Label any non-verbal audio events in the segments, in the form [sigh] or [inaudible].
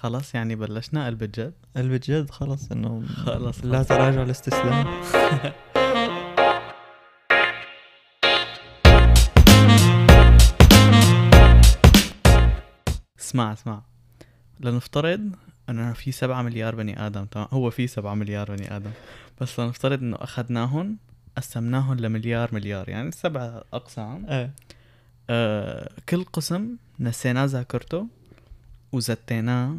خلاص يعني بلشنا قلب الجد قلب جد خلص إنه خلص لا تراجع الاستسلام. [laughs] اسمع اسمع. لنفترض إنه في سبعة مليار بني آدم تمام؟ هو في سبعة مليار بني آدم. بس لنفترض إنه أخذناهم قسمناهم لمليار مليار يعني سبع أقسام. إيه. آه كل قسم نسيناه ذاكرته. وزتيناه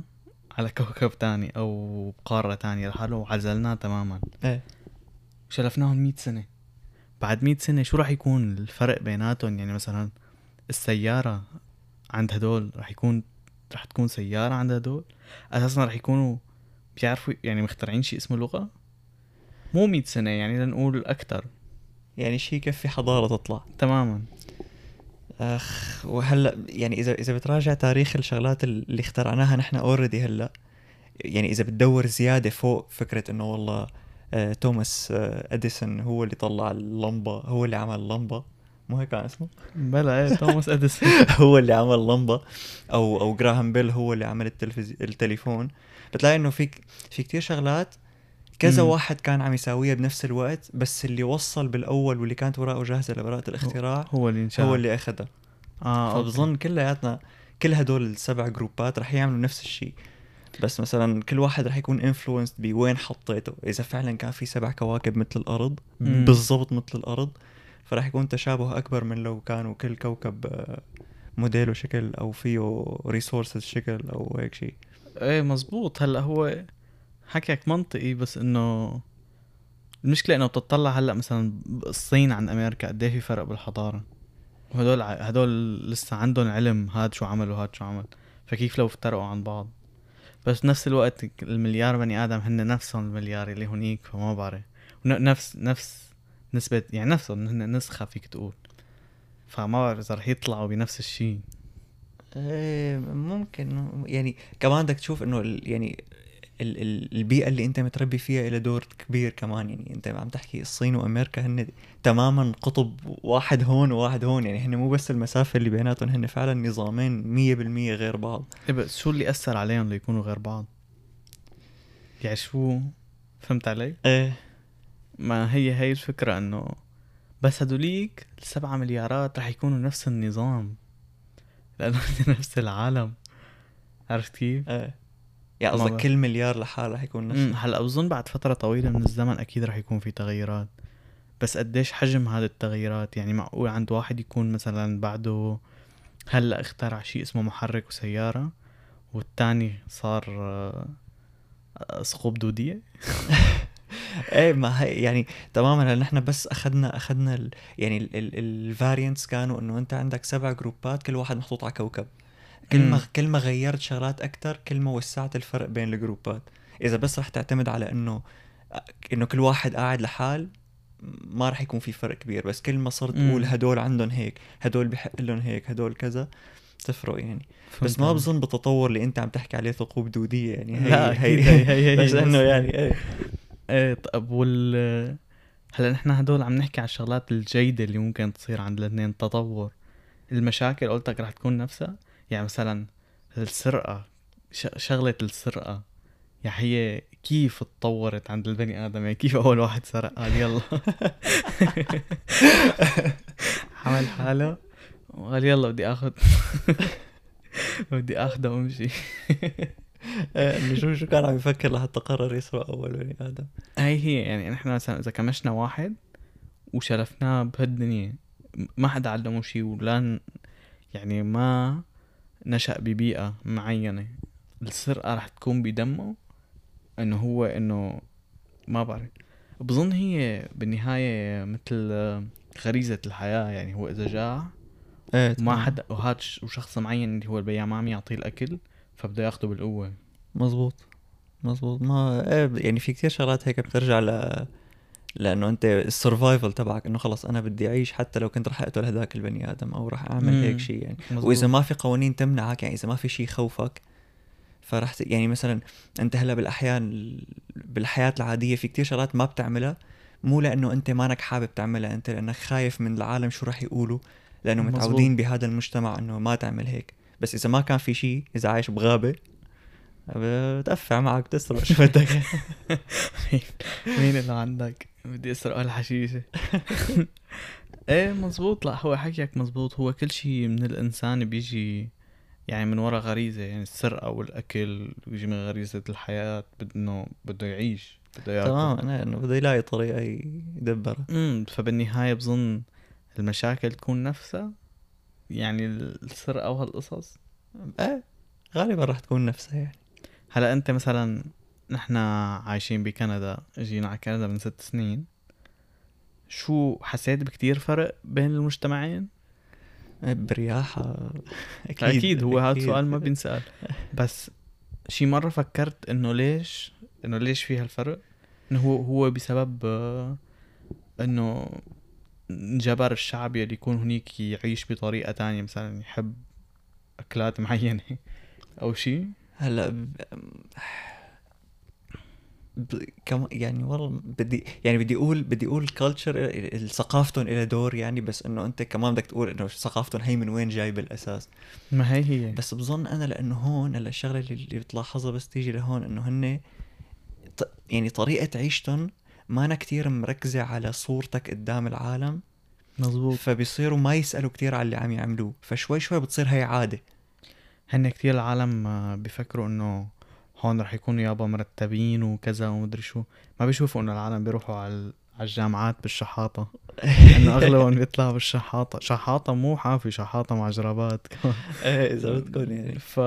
على كوكب تاني أو قارة تانية. لحاله وعزلناه تماما. إيه. شلفناهم 100 سنة. بعد 100 سنة شو راح يكون الفرق بيناتهم؟ يعني مثلا السيارة عند هدول راح يكون راح تكون سيارة عند هدول؟ أساسا راح يكونوا بيعرفوا يعني مخترعين شيء اسمه لغة؟ مو 100 سنة يعني لنقول أكثر يعني شيء يكفي حضارة تطلع. تماما. أخ وهلا يعني إذا إذا بتراجع تاريخ الشغلات اللي اخترعناها نحن already هلا يعني إذا بتدور زيادة فوق فكرة إنه والله آه توماس آه أديسون هو اللي طلع اللمبة هو اللي عمل اللمبة. مو هيك كان اسمه؟ بلا إيه توماس أديسون. [laughs] هو اللي عمل اللمبة أو أو جراهام بيل هو اللي عمل التلفز... التليفون. بتلاقي إنه في في كتير شغلات كذا مم. واحد كان عم يساويها بنفس الوقت بس اللي وصل بالأول واللي كانت وراءه جاهزة لبراءه الاختراع هو اللي انشاء هو اللي أخذها آه. فبظن كلياتنا كل هدول السبع جروبات رح يعملوا نفس الشيء بس مثلا كل واحد رح يكون influenced بوين حطيته إذا فعلا كان في سبع كواكب مثل الأرض. بالضبط مثل الأرض فرح يكون تشابه أكبر من لو كانوا كل كوكب آه، موديله شكل أو فيه resources شكل أو هيك شيء إيه مزبوط هلأ هو حكيك منطقي بس إنه المشكلة إنه بتطلع هلأ مثلا الصين عن أمريكا قد إيه في فرق بالحضارة؟ وهدول هدول لسه عندهم علم هاد شو عمل وهاد شو عمل فكيف لو افترقوا عن بعض؟ بس بنفس الوقت المليار بني آدم هن نفسهم المليار اللي هنيك فما بعرف. نفس نفس نسبة يعني نفسهم هن نسخة فيك تقول. فما بعرف إذا رح يطلعوا بنفس الشيء إيه ممكن يعني كمان بدك تشوف إنه يعني ال- ال- البيئة اللي انت متربي فيها إلى دور كبير كمان. يعني انت عم تحكي الصين وأمريكا هن تماما قطب واحد هون وواحد هون. يعني هن مو بس المسافة اللي بيناتهم هن فعلا نظامين مية بالمية غير بعض. إيه بس شو اللي أثر عليهم ليكونوا غير بعض؟ يعني شو؟ فهمت علي؟ إيه. ما هي هي الفكرة إنه بس هدوليك السبعة مليارات رح يكونوا نفس النظام لأنه [laughs] نفس العالم. عرفت كيف؟ إيه. يعني قصدك. كل مليار لحال رح يكون نفس هلأ بظن بعد فترة طويلة من الزمن أكيد رح يكون في تغيرات بس قديش حجم هذه التغيرات يعني معقول عند واحد يكون مثلا بعده هلأ اخترع شيء اسمه محرك وسيارة والتاني صار آه، ثقوب دودية؟ [laughs] إيه ما هي يعني تماما لأن إحنا بس أخذنا أخذنا ال يعني الفارينتس كانوا إنه أنت عندك سبع جروبات كل واحد محطوط على كوكب. كل ما. كل ما غيرت شغلات أكثر كل ما وسعت الفرق بين الجروبات. إذا بس رح تعتمد على إنه إنه كل واحد قاعد لحال ما رح يكون في فرق كبير. بس كل ما صرت مم. تقول هدول عندهم هيك هدول بحق لهم هيك هدول كذا تفرق يعني. بس فهمت ما علي؟ بظن بالتطور اللي أنت عم تحكي عليه ثقوب دودية يعني. هي لا أكيد. هي هي هي بس إنه يعني إيه. إيه طب وال هلأ نحن هدول عم نحكي على الشغلات الجيدة اللي ممكن تصير عند الاثنين تطور. المشاكل قلتك رح تكون نفسها؟ يعني مثلا السرقة. شغلة السرقة يعني هي كيف تطورت عند البني آدم؟ يعني كيف أول واحد سرق قال يلا. عمل حاله وقال يلا بدي آخذ [laughs] بدي آخذه وأمشي. إيه، انه شو شو كان عم يفكر لحتى قرر يسرق أول بني آدم؟ هاي هي يعني نحن مثلا إذا كمشنا واحد وشرفناه بهالدنيا ما حدا علمه شيء ولا يعني ما نشأ ببيئة معينة السرقة رح تكون بدمه؟ إنه هو إنه ما بعرف. بظن هي بالنهاية مثل غريزة الحياة يعني هو إذا جاع إيه وما حدا وهاد وشخص معين اللي هو البياع ما عم يعطيه الأكل فبده ياخده بالقوة. مزبوط. مزبوط. ما إيه يعني في كتير شغلات هيك بترجع ل لأنه أنت السرفايفل تبعك إنه خلص أنا بدي أعيش حتى لو كنت رح أقتل هذاك البني آدم أو رح أعمل مم. هيك شيء يعني مزبوط. وإذا ما في قوانين تمنعك يعني إذا ما في شيء يخوفك فرح. يعني مثلا أنت هلأ بالأحيان بالحياة العادية في كتير شغلات ما بتعملها مو لأنه أنت مانك حابب تعملها أنت لأنك خايف من العالم شو رح يقولوا لأنه مزبوط. متعودين بهذا المجتمع إنه ما تعمل هيك بس إذا ما كان في شيء إذا عايش بغابة بتقفع معك تسرق شو بدك [laughs] مين اللي عندك بدي أسرق الحشيشه [laughs] [laughs] إيه مزبوط. لا هو حكيك مزبوط. هو كل شيء من الإنسان بيجي يعني من وراء غريزة. يعني السرقة والأكل بيجي من غريزة الحياة. بد- انه بده يعيش بده ياكل. تمام. أنا إنه بده يلاقي طريقة يدبرها. امم فبالنهاية بظن المشاكل تكون نفسها. يعني السرقة وهالقصص. إيه غالبا راح تكون نفسها يعني. هلا أنت مثلا نحن عايشين بكندا جينا على كندا من ست سنين. شو حسيت بكتير فرق بين المجتمعين؟ برياحة. [laughs] أكيد, أكيد هو هذا السؤال ما بينسأل. [laughs] بس شي مرة فكرت إنه ليش إنه ليش في هالفرق؟ إنه هو هو بسبب آه، إنه انجبر الشعب يلي يكون هنيك يعيش بطريقة تانية مثلا يحب أكلات [laughs] معينة أو شيء هلأ ب... ب... كم يعني والله بدي يعني بدي أقول بدي أقول كلتشر ثقافتهم لها دور يعني بس إنه أنت كمان بدك تقول إنه ثقافتهم هي من وين جاي بالاساس ما هي هي. بس بظن أنا لأنه هون هلا الشغلة اللي, بتلاحظها بس تيجي لهون إنه هن ط... يعني طريقة عيشتهم ما أنا كتير مركزة على صورتك قدام العالم. مزبوط فبيصيروا ما يسألوا كتير على اللي عم يعملوه. فشوي شوي بتصير هي عادة. هن كتير العالم بيفكروا إنه هون رح يكونوا يابا مرتبين وكذا ومدري شو. ما بيشوفوا إنه العالم بيروحوا على على الجامعات بالشحاطة. إنه أغلبهم [laughs] بيطلعوا بالشحاطة. شحاطة مو حافي شحاطة مع جرابات. كمان [laughs] إيه إذا بدكم يعني. ف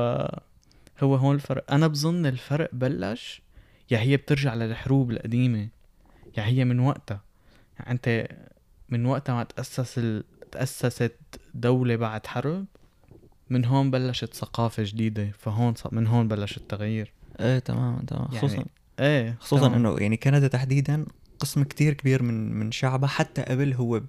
هو هون الفرق. أنا بظن الفرق بلش يا هي بترجع للحروب القديمة. يا هي من وقتها. يعني أنت من وقتها ما تأسس ال... تأسست دولة بعد حرب من هون بلشت ثقافة جديدة. فهون من هون بلش التغيير. إيه تمام تمام. يعني خصوصا إيه خصوصا تمام. إنه يعني كندا تحديدا قسم كتير كبير من من شعبها حتى قبل هو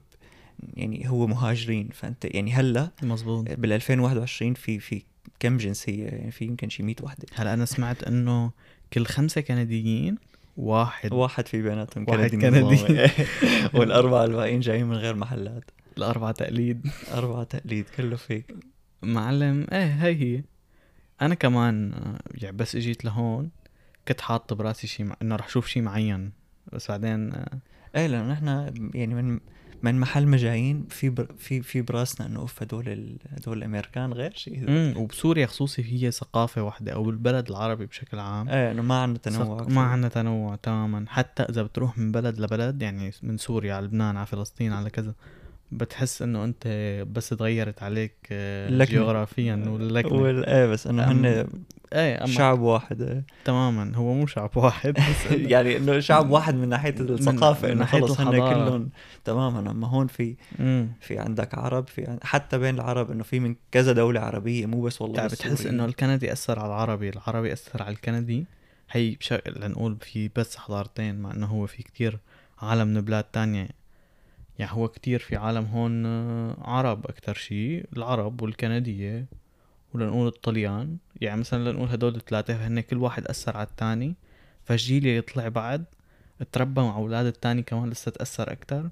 يعني هو مهاجرين. فأنت يعني هلأ مزبوط بال 2021 في في كم جنسية؟ يعني في يمكن شي 100 وحدة. هلأ أنا سمعت إنه كل خمسة كنديين واحد واحد في بيناتهم واحد كندي كندي. [laughs] [laughs] والأربعة الباقيين جايين من غير محلات. الأربعة تقليد. أربعة تقليد كله فيك معلم إيه هي هي. أنا كمان يعني بس إجيت لهون كنت حاط براسي شيء مع... إنه رح أشوف شيء معين. بس بعدين آه، إيه لأنه نحن يعني من من محل ما جايين في بر في في براسنا إنه أوف هدول ال- هدول الأمريكان غير شيء امم وبسوريا خصوصي هي ثقافة واحدة أو البلد العربي بشكل عام. إيه إنه ما عندنا تنوع. ما عندنا تنوع تماما حتى إذا بتروح من بلد لبلد يعني من سوريا على لبنان على فلسطين على كذا بتحس إنه أنت بس تغيرت عليك آه،. جغرافيا وال... إيه بس إنه أم- هن إيه شعب واحد إيه. تماما هو مو شعب واحد بس إنه- [laughs] يعني إنه شعب واحد من ناحية الثقافة من إنه خلص هن. كلهم تماما أما هون في مم. في عندك عرب في عن- حتى بين العرب إنه في من كذا دولة عربية مو بس والله بس بتحس. إنه الكندي أثر على العربي العربي أثر على الكندي هي بشكل لنقول في بس حضارتين مع إنه هو في كتير عالم من بلاد تانية يعني هو كتير في عالم هون آه، عرب أكتر شيء العرب والكندية ولنقول الطليان. يعني مثلا لنقول هدول الثلاثة هن كل واحد أثر على التاني فالجيل اللي يطلع بعد تربى مع أولاد التاني كمان لسه تأثر أكتر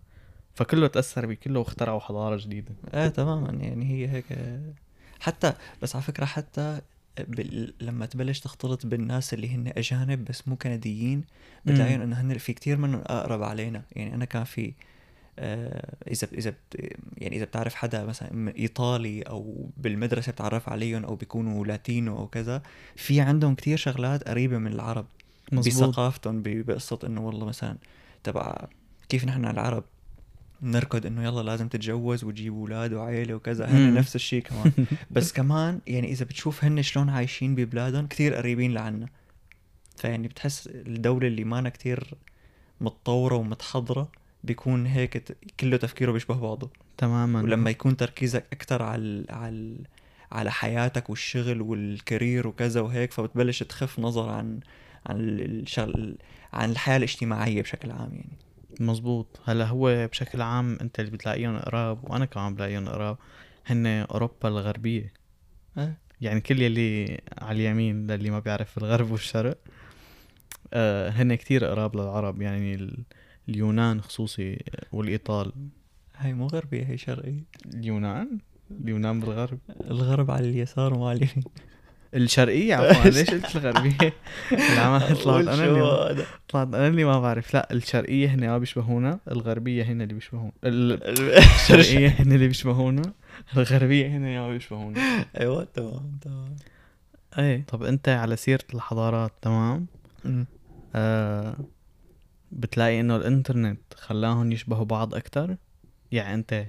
فكله تأثر بكله واخترعوا حضارة جديدة. إيه تماما. يعني هي هيك حتى بس على فكرة حتى بال... لما تبلش تختلط بالناس اللي هن أجانب بس مو كنديين بتلاقيهم إنه هن في كتير منهم أقرب علينا. يعني أنا كان في آه إذا إذا بت- يعني إذا بتعرف حدا مثلا إيطالي أو بالمدرسة بتعرف عليهم أو بيكونوا لاتينو أو كذا في عندهم كتير شغلات قريبة من العرب مزبوط بثقافتهم بقصة إنه والله مثلا تبع كيف نحن العرب نركض إنه يلا لازم تتجوز وتجيب أولاد وعيلة وكذا هن. نفس الشيء كمان. [laughs] بس كمان يعني إذا بتشوف هن شلون عايشين ببلادهم كثير قريبين لعنا. فيعني بتحس الدولة اللي مانا كتير متطورة ومتحضرة بيكون هيك كله تفكيره بيشبه بعضه. تماما. ولما يكون تركيزك أكتر على على على حياتك والشغل والكارير وكذا وهيك فبتبلش تخف نظر عن عن ال- الشغل عن الحياة الاجتماعية بشكل عام يعني. مزبوط. هلا هو بشكل عام أنت اللي بتلاقيهم قراب وأنا كمان بلاقيهم قراب هن أوروبا الغربية. إيه. يعني كل يلي على اليمين للي ما بيعرف الغرب والشرق آه هن كتير قراب للعرب. يعني ال- اليونان خصوصي والإيطال. هاي مو غربية هي شرقية اليونان؟ اليونان بالغرب. الغرب على اليسار وما على اليمين. الشرقية؟ [laughs] عفوا ليش قلت الغربية؟ [laughs] العمى [laughs] طلعت أنا اللي طلعت أنا اللي ما بعرف. لا الشرقية هن ما بيشبهونا الغربية هن اللي بيشبهون ال- الشرقية هن اللي بيشبهونا الغربية هن اللي ما بيشبهونا. أيوه تمام تمام. إيه طب أنت على سيرة الحضارات تمام. آه بتلاقي إنه الإنترنت خلاهم يشبهوا بعض أكتر؟ يعني أنت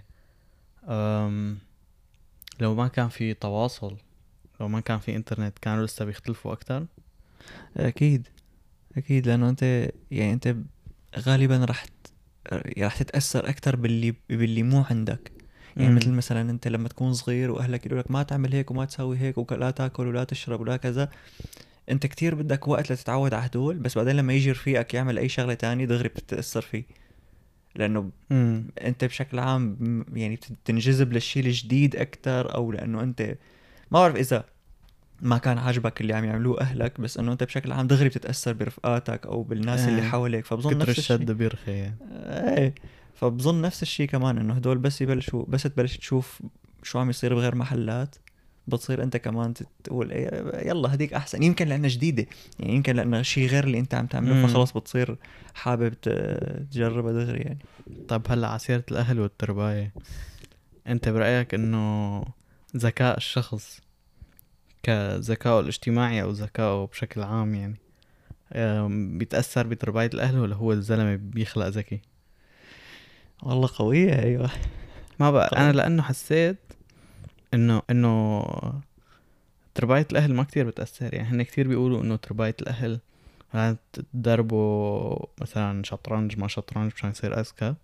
لو ما كان في تواصل لو ما كان في إنترنت كانوا لسه بيختلفوا أكتر؟ أكيد أكيد لأنه أنت يعني أنت غالبا راح ت- راح تتأثر أكثر باللي باللي مو عندك. يعني مم. مثل مثلا أنت لما تكون صغير وأهلك يقولوا لك ما تعمل هيك وما تسوي هيك ولا تأكل ولا تشرب ولا كذا انت كتير بدك وقت لتتعود على هدول بس بعدين لما يجي رفيقك يعمل أي شغلة تانية دغري بتتأثر فيه لأنه مم. انت بشكل عام يعني بتنجذب للشيء الجديد أكثر أو لأنه انت ما بعرف إذا ما كان عاجبك اللي عم يعملوه أهلك بس إنه انت بشكل عام دغري بتتأثر برفقاتك أو بالناس اللي آه. حواليك فبظن نفس الشيء الشد بيرخي يعني. إيه فبظن نفس الشيء كمان إنه هدول بس يبلشوا بس تبلش تشوف شو عم يصير بغير محلات بتصير أنت كمان تقول إيه يلا هديك أحسن يمكن لأنها جديدة يعني يمكن لأنه شيء غير اللي أنت عم تعمله. فخلص بتصير حابب تجربها دغري يعني طب هلأ على سيرة الأهل والترباية أنت برأيك إنه ذكاء الشخص كذكائه الاجتماعي أو ذكائه بشكل عام يعني أم، بيتأثر بترباية الأهل ولا هو الزلمة بيخلق ذكي؟ والله قوية أيوه ما بقى. أنا لأنه حسيت إنه إنه ترباية الأهل ما كتير بتأثر. يعني هن كتير بيقولوا إنه ترباية يعني تدربوا مثلا شطرنج ما شطرنج مشان يصير أذكى.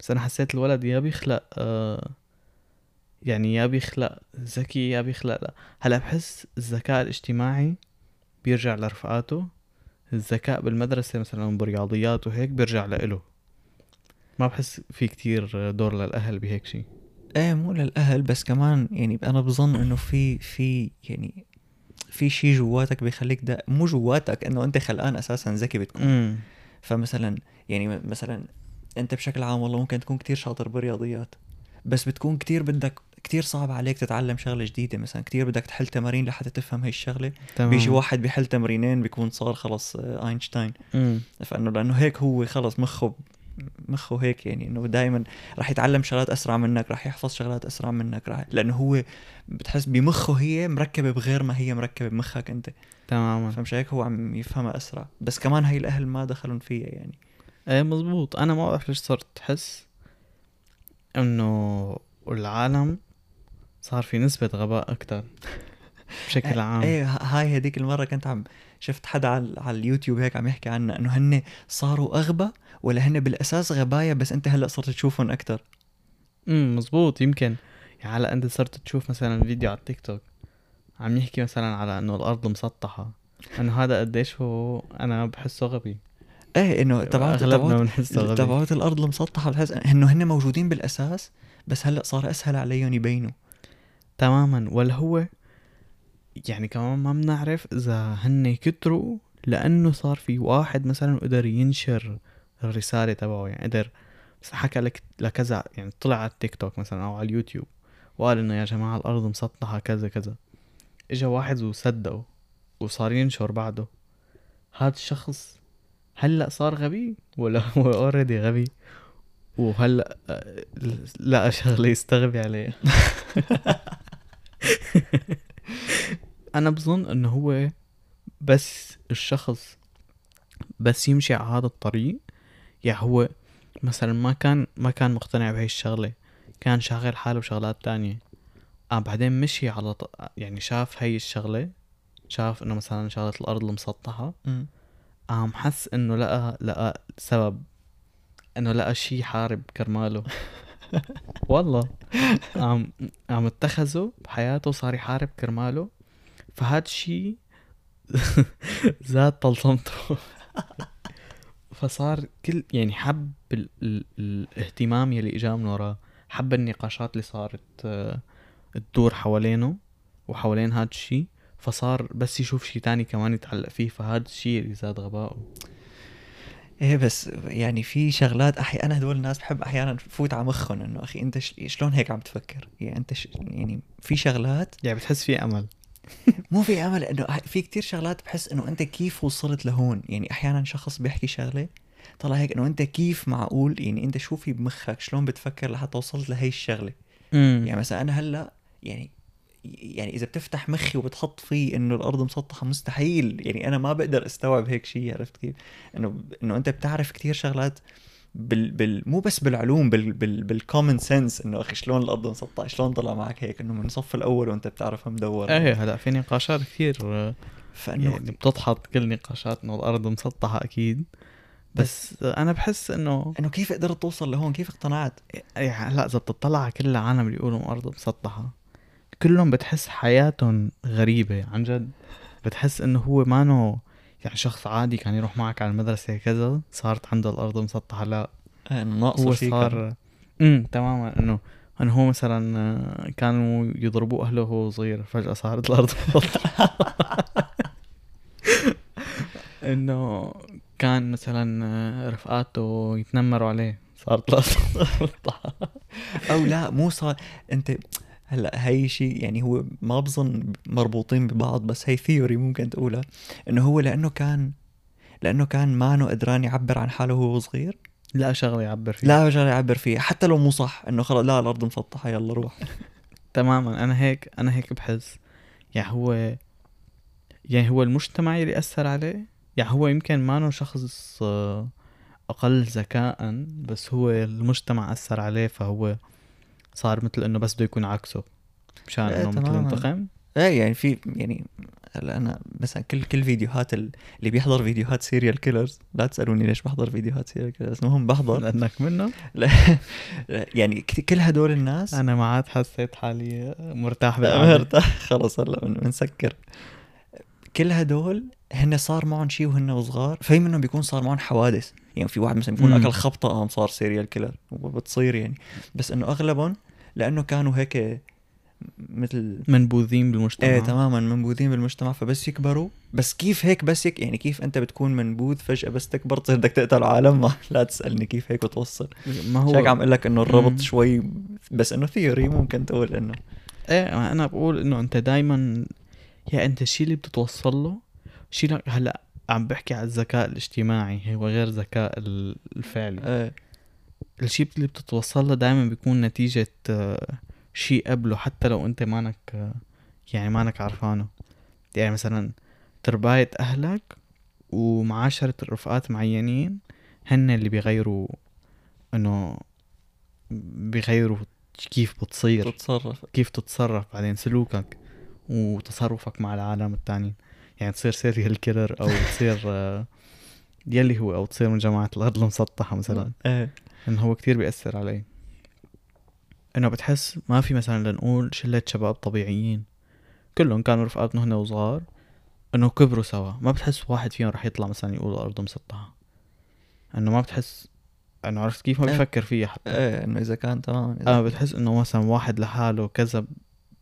بس أنا حسيت الولد يا بيخلق آه يعني يا بيخلق ذكي يا بيخلق لا. هلا بحس الذكاء الاجتماعي بيرجع لرفقاته. الذكاء بالمدرسة مثلا برياضيات وهيك بيرجع لإله. ما بحس في كتير دور للأهل بهيك شيء إيه مو للأهل بس كمان يعني أنا بظن إنه في في يعني في شيء جواتك بيخليك ده مو جواتك إنه أنت خلقان أساسا ذكي بتكون. فمثلا يعني مثلا أنت بشكل عام والله ممكن تكون كتير شاطر بالرياضيات بس بتكون كتير بدك كتير صعب عليك تتعلم شغلة جديدة مثلا كتير بدك تحل تمارين لحتى تفهم هاي الشغلة. تمام. بيجي واحد بيحل تمرينين بيكون صار خلص آه، آينشتاين. فإنه لأنه هيك هو خلص مخه مخه هيك يعني إنه دائما راح يتعلم شغلات أسرع منك راح يحفظ شغلات أسرع منك راح لأنه هو بتحس بمخه هي مركبة بغير ما هي مركبة بمخك أنت. تماما. فمش هيك هو عم يفهمها أسرع. بس كمان هي الأهل ما دخلوا فيها يعني. إيه مزبوط. أنا ما بعرف ليش صرت احس إنه العالم صار في نسبة غباء أكتر [laughs] بشكل عام. إيه هاي هديك المرة كنت عم شفت حدا على, على اليوتيوب هيك عم يحكي عنها إنه هن صاروا أغبى ولا هن بالأساس غبايا بس أنت هلأ صرت تشوفهم أكثر امم مزبوط يمكن. يعني هلأ أنت صرت تشوف مثلا فيديو على التيك توك عم يحكي مثلا على إنه الأرض مسطحة إنه هذا قديش هو أنا بحسه غبي. إيه إنه تبعات تبعات تبعات الأرض المسطحة بتحس إنه هن موجودين بالأساس بس هلأ صار أسهل عليهم يبينوا. تماما ولا هو يعني كمان ما بنعرف إذا هن كتروا لأنه صار في واحد مثلا قدر ينشر الرسالة تبعه يعني قدر بس حكى لك لكذا يعني طلع على التيك توك مثلا أو على اليوتيوب وقال إنه يا جماعة الأرض مسطحة كذا كذا. إجا واحد وصدقه وصار ينشر بعده. هذا الشخص هلأ صار غبي ولا هو اوريدي غبي؟ وهلأ آه، لقى شغلة يستغبي عليها [laughs] أنا بظن انه هو بس الشخص بس يمشي على هذا الطريق يعني هو مثلا ما كان ما كان مقتنع بهي الشغلة كان شاغل حاله بشغلات تانية. آه بعدين مشي على ط... يعني شاف هي الشغلة شاف إنه مثلا شغلة الأرض المسطحة. قام حس إنه لقى لقى سبب إنه لقى شي حارب كرماله. [laughs] والله. قام قام اتخذه بحياته صار يحارب كرماله. فهاد الشي زاد [laughs] طلسمته فصار كل يعني حب ال... ال... الاهتمام يلي اجاه من وراه حب النقاشات اللي صارت آه، تدور حوالينه وحوالين هاد الشي فصار بس يشوف شي تاني كمان يتعلق فيه فهاد الشي اللي زاد غبائه. إيه بس يعني في شغلات أحيانا أنا هدول الناس بحب أحيانا فوت على مخهم إنه أخي أنت. شلون هيك عم تفكر؟ يعني أنت ش... يعني في شغلات يعني بتحس في أمل. [laughs] مو في أمل إنه في كتير شغلات بحس إنه أنت كيف وصلت لهون. يعني أحيانا شخص بيحكي شغلة طلع هيك إنه أنت كيف معقول؟ يعني أنت شو في بمخك؟ شلون بتفكر لحتى وصلت لهي الشغلة؟ يعني مثلا أنا هلأ يعني يعني إذا بتفتح مخي وبتحط فيه إنه الأرض مسطحة مستحيل. يعني أنا ما بقدر استوعب هيك شيء عرفت كيف؟ انه إنه أنت بتعرف كتير شغلات بال, بال مو بس بالعلوم بال بال بالكومن سنس إنه أخي شلون الأرض مسطحه شلون طلع معك هيك؟ إنه من الصف الأول وأنت بتعرفها مدور إيه هلأ في نقاشات كثير فإنه يعني بتضحط كل نقاشات انه الأرض مسطحة أكيد. بس, بس أنا بحس إنه إنه كيف قدرت توصل لهون؟ كيف اقتنعت؟ يعني هلأ إذا بتطلع على كل العالم اللي بيقولوا الأرض مسطحة كلهم بتحس حياتهم غريبة عن جد. بتحس إنه هو مانو يعني شخص عادي كان يروح معك على المدرسة كذا صارت عنده الأرض مسطحة لا. ناقصه هو صار إمم تماما. انه إنه هو مثلا كانوا يضربوه أهله وهو صغير فجأة صارت الأرض مسطحة. [laughs] إنه كان مثلا رفقاته يتنمروا عليه صارت الأرض [laughs] مسطحة. أو لا مو صار أنت هلأ هي شيء يعني هو ما بظن مربوطين ببعض بس هي ثيوري ممكن تقولها إنه هو لأنه كان لأنه كان مانو قدران يعبر عن حاله وهو صغير. لا شغلة يعبر فيها. لا شغلة يعبر فيها حتى لو مو صح إنه خلص لا الأرض مسطحه يلا روح. [laughs] تماما أنا هيك أنا هيك بحس. يعني هو يعني هو المجتمع اللي أثر عليه؟ يعني هو يمكن مانو شخص آه، أقل ذكاء بس هو المجتمع أثر عليه فهو صار مثل إنه بس بده يكون عكسه مشان إيه، إنه مثل. ينتقم إيه يعني في يعني هلأ أنا مثلا كل كل فيديوهات ال- اللي بيحضر فيديوهات serial killers لا تسألوني ليش بحضر فيديوهات serial killers المهم بحضر. لأنك منه لا يعني كل هدول الناس أنا ما عاد حسيت حالي مرتاح. مرتاح. [laughs] خلص هلأ بن- بنسكر. كل هدول هن صار معهم شيء وهن صغار في منهم بيكون صار معهم حوادث. يعني في واحد مثلا بيكون. أكل خبطة قام صار serial killer وبتصير يعني. بس إنه أغلبهم لأنه كانوا هيك مثل منبوذين بالمجتمع. إيه تماما منبوذين بالمجتمع فبس يكبروا. بس كيف هيك؟ بس هيك يعني كيف أنت بتكون منبوذ فجأة بس تكبر تصير بدك تقتل عالم؟ ما لا تسألني كيف هيك بتوصل ما هو هو عم أقول لك؟ إنه الربط مم. شوي بس إنه theory ممكن تقول إنه. إيه أنا بقول إنه أنت دايما يا أنت الشيء اللي بتتوصل له شيء هلأ عم بحكي على الذكاء الاجتماعي هو غير الذكاء ال- الفعلي. إيه. الشيء اللي بتتوصل له دائما بيكون نتيجة آه، شيء قبله حتى لو أنت مانك آه، يعني مانك عرفانه. يعني مثلا ترباية أهلك ومعاشرة رفقات معينين هن اللي بيغيروا إنه بيغيروا كيف بتصير. تتصرف. كيف تتصرف بعدين سلوكك وتصرفك مع العالم التاني يعني تصير serial killer أو تصير آه، يلي هو أو تصير من جماعة الأرض المسطحة مثلا. إيه. انه هو كتير بيأثر علي. إنه بتحس ما في مثلا لنقول شلة شباب طبيعيين كلهم كانوا رفقاتنا هن وصغار إنه كبروا سوا. ما بتحس واحد فيهم رح يطلع مثلا يقول الأرض مسطحة. إنه ما بتحس إنه عرفت كيف ما إيه. بيفكر فيها حتى. إيه إنه إذا كان تمام إذا آه بتحس إنه مثلا واحد لحاله كذا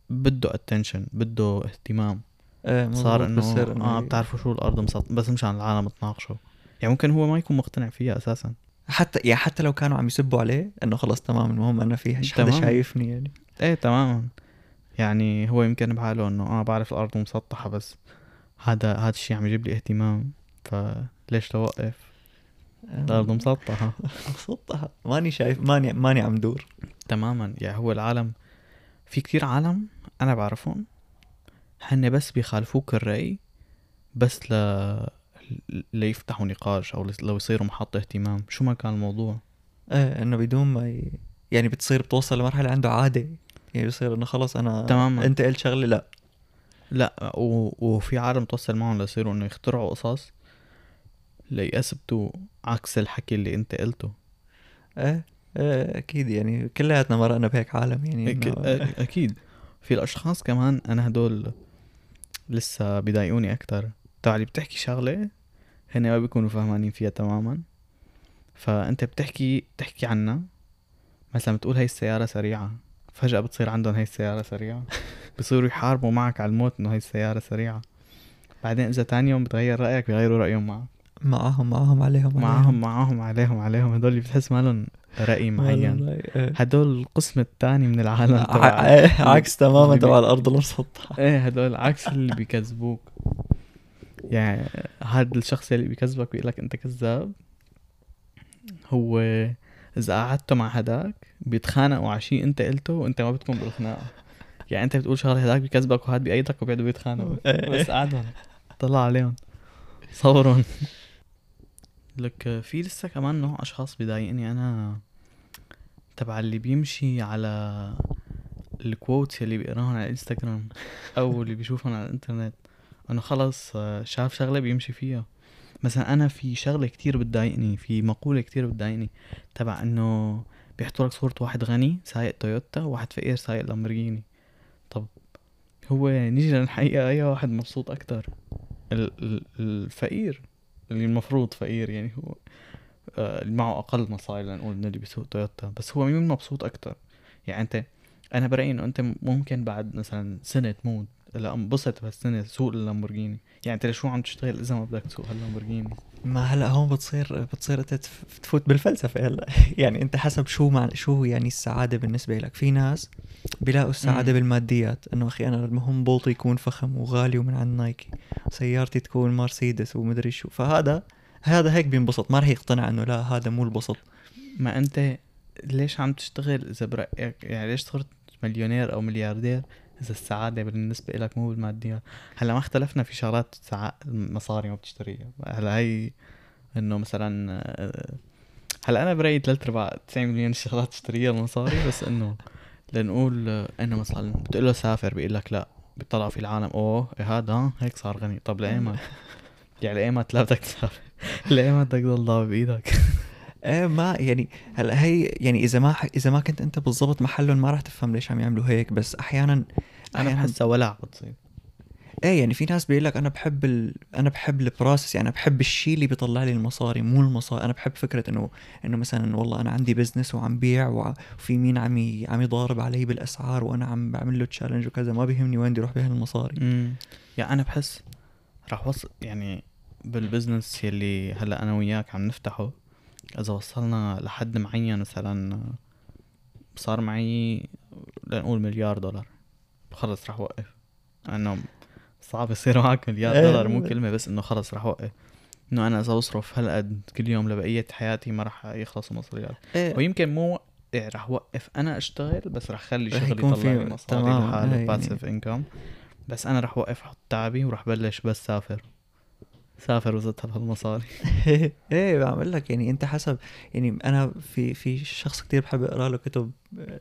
بده اتنشن بده اهتمام. إيه صار إنه آه بتعرفوا شو الأرض مسطحة بس مشان العالم تناقشوا يعني ممكن هو ما يكون مقتنع فيها أساسا. حتى يعني حتى لو كانوا عم يسبوا عليه إنه خلص تمام المهم أنا في حدا. شايفني يعني. إيه تماما يعني هو يمكن بحاله إنه آه بعرف الأرض مسطحة بس هذا هذا الشيء عم يجيب لي اهتمام. فليش توقف الأرض مسطحة. [laughs] مسطحة. ماني شايف ماني ماني عم دور. تماما. يعني هو العالم في كتير عالم أنا بعرفهم. هن بس بيخالفوك الرأي بس ل... ليفتحوا نقاش أو لو يصيروا محط اهتمام؟ شو ما كان الموضوع؟ إيه إنه بدون ما ي... يعني بتصير بتوصل لمرحلة عنده عادة. يعني بصير إنه خلص أنا تماماً. أنت قلت شغلة؟ لا. لا و... وفي عالم توصل معهم ليصيروا إنه يخترعوا قصص ليثبتوا عكس الحكي اللي أنت قلته. إيه إيه أكيد. يعني كلياتنا مرقنا بهيك عالم. يعني. إنه- أكيد. في الأشخاص كمان أنا هدول لسه بيضايقوني أكتر. تبع اللي بتحكي شغلة؟ هن ما بيكونوا فهمانين فيها تماما. فأنت بتحكي بتحكي عنها. مثلا بتقول هاي السيارة سريعة. فجأة بتصير عندهم هاي السيارة سريعة. بصيروا يحاربوا معك على الموت إنه هاي السيارة سريعة. بعدين إذا تاني يوم بتغير رأيك بيغيروا رأيهم معك. معاهم معاهم عليهم معاهم معاهم عليهم عليهم. هدول اللي بتحس مالهم رأي معين. إيه. هدول القسم الثاني من العالم تبع ع- عكس تماما تبع الأرض المسطحة. إيه هدول عكس اللي بيكذبوك. يعني هذا الشخص اللي بيكذبك بيقول لك أنت كذاب هو إذا قعدتوا مع هداك بيتخانقوا على شيء أنت قلته وأنت ما بتكون بالخناقة. يعني أنت بتقول شغلة هداك بيكذبك وهاد بيأيدك وبيقعدوا بيتخانقوا. إيه. بس قعدهم طلع عليهم. صورهم. لك في لسه كمان نوع أشخاص بضايقني أنا تبع اللي بيمشي على الكوتس اللي بيقراهم على الانستغرام أو اللي بيشوفهم على الإنترنت. انه خلص آه، شاف شغلة بيمشي فيها. مثلا أنا في شغلة كتير بتضايقني في مقولة كتير بتضايقني تبع إنه بيحطوا لك صورة واحد غني سايق تويوتا وواحد فقير سايق لامبورجيني. طب هو نيجي للحقيقة أي واحد مبسوط ال- الفقير اللي المفروض فقير يعني هو آه، اللي معه أقل مصاري لنقول من اللي بيسوق تويوتا. بس هو مين مبسوط أكتر؟ يعني أنت أنا برأيي إنه أنت ممكن بعد مثلا سنة تموت لا انبسط بهالسنة سوق اللامبورجيني. يعني أنت لشو عم تشتغل إذا ما بدك تسوق هاللامبورجيني؟ ما هلا هون بتصير بتصير أنت تف- تفوت بالفلسفة هلا. [laughs] يعني أنت حسب شو مع شو يعني السعادة بالنسبة لك. في ناس بيلاقوا السعادة مم. بالماديات. إنه أخي أنا المهم بولطي يكون فخم وغالي ومن عند نايكي. سيارتي تكون مرسيدس ومدري شو. فهذا هذا هيك بينبسط. ما رح يقتنع إنه لا هذا مو البسط. ما أنت ليش عم تشتغل إذا برأيك يعني ليش صرت مليونير أو ملياردير؟ إذا السعادة بالنسبة لك مو بالماديات هلأ ما اختلفنا في شغلات. مصاري ما بتشتريها. هلأ هي إنه مثلا آه، هلأ أنا برأيي ثلاث ارباع 90% من الشغلات تشتريها المصاري بس إنه لنقول آه، إنه مثلا بتقول له سافر بيقول لك لأ بيطلع في العالم أوه إيه هذا؟ ها هيك صار غني. طب لايمت [laughs] يعني لايمت لا بدك تسافر؟ [laughs] لايمت بدك تضل ضابط بإيدك؟ [laughs] إيه ما يعني هلا هي يعني إذا ما إذا ما كنت أنت بالضبط محلهم ما راح تفهم ليش عم يعملوا هيك بس أحيانا أنا بحسها ولع بتصير إيه يعني في ناس بيقول لك أنا بحب ال... أنا بحب ال process يعني أنا بحب الشيء اللي بيطلع لي المصاري مو المصاري. أنا بحب فكرة انه إنه مثلا والله أنا عندي business وعم بيع وفي مين عم ي... عم يضارب علي بالأسعار وأنا عم بعمل له challenge وكذا ما بيهمني وين بدي أروح بها المصاري. امم يعني أنا بحس راح وصل يعني بال business يلي هلا أنا وياك عم نفتحه إذا وصلنا لحد معين مثلا صار معي لنقول مليار دولار. خلص راح وقف. انه صعب يصير معك مليار إيه. دولار مو كلمة بس إنه خلص راح وقف. إنه أنا إذا بصرف هالقد كل يوم لبقية حياتي ما راح يخلصوا مصريات إيه. ويمكن مو إيه رح وقف. أنا أشتغل بس رح خلي رح شغلي يطلع لي مصاري لحاله إيه، يعني. passive income بس أنا رح وقف أحط تعبي ورح بلش بس سافر سافر وزدت هالمصاري [laughs] إيه بعمل لك. يعني أنت حسب يعني أنا في في شخص كتير بحب اقرا له كتب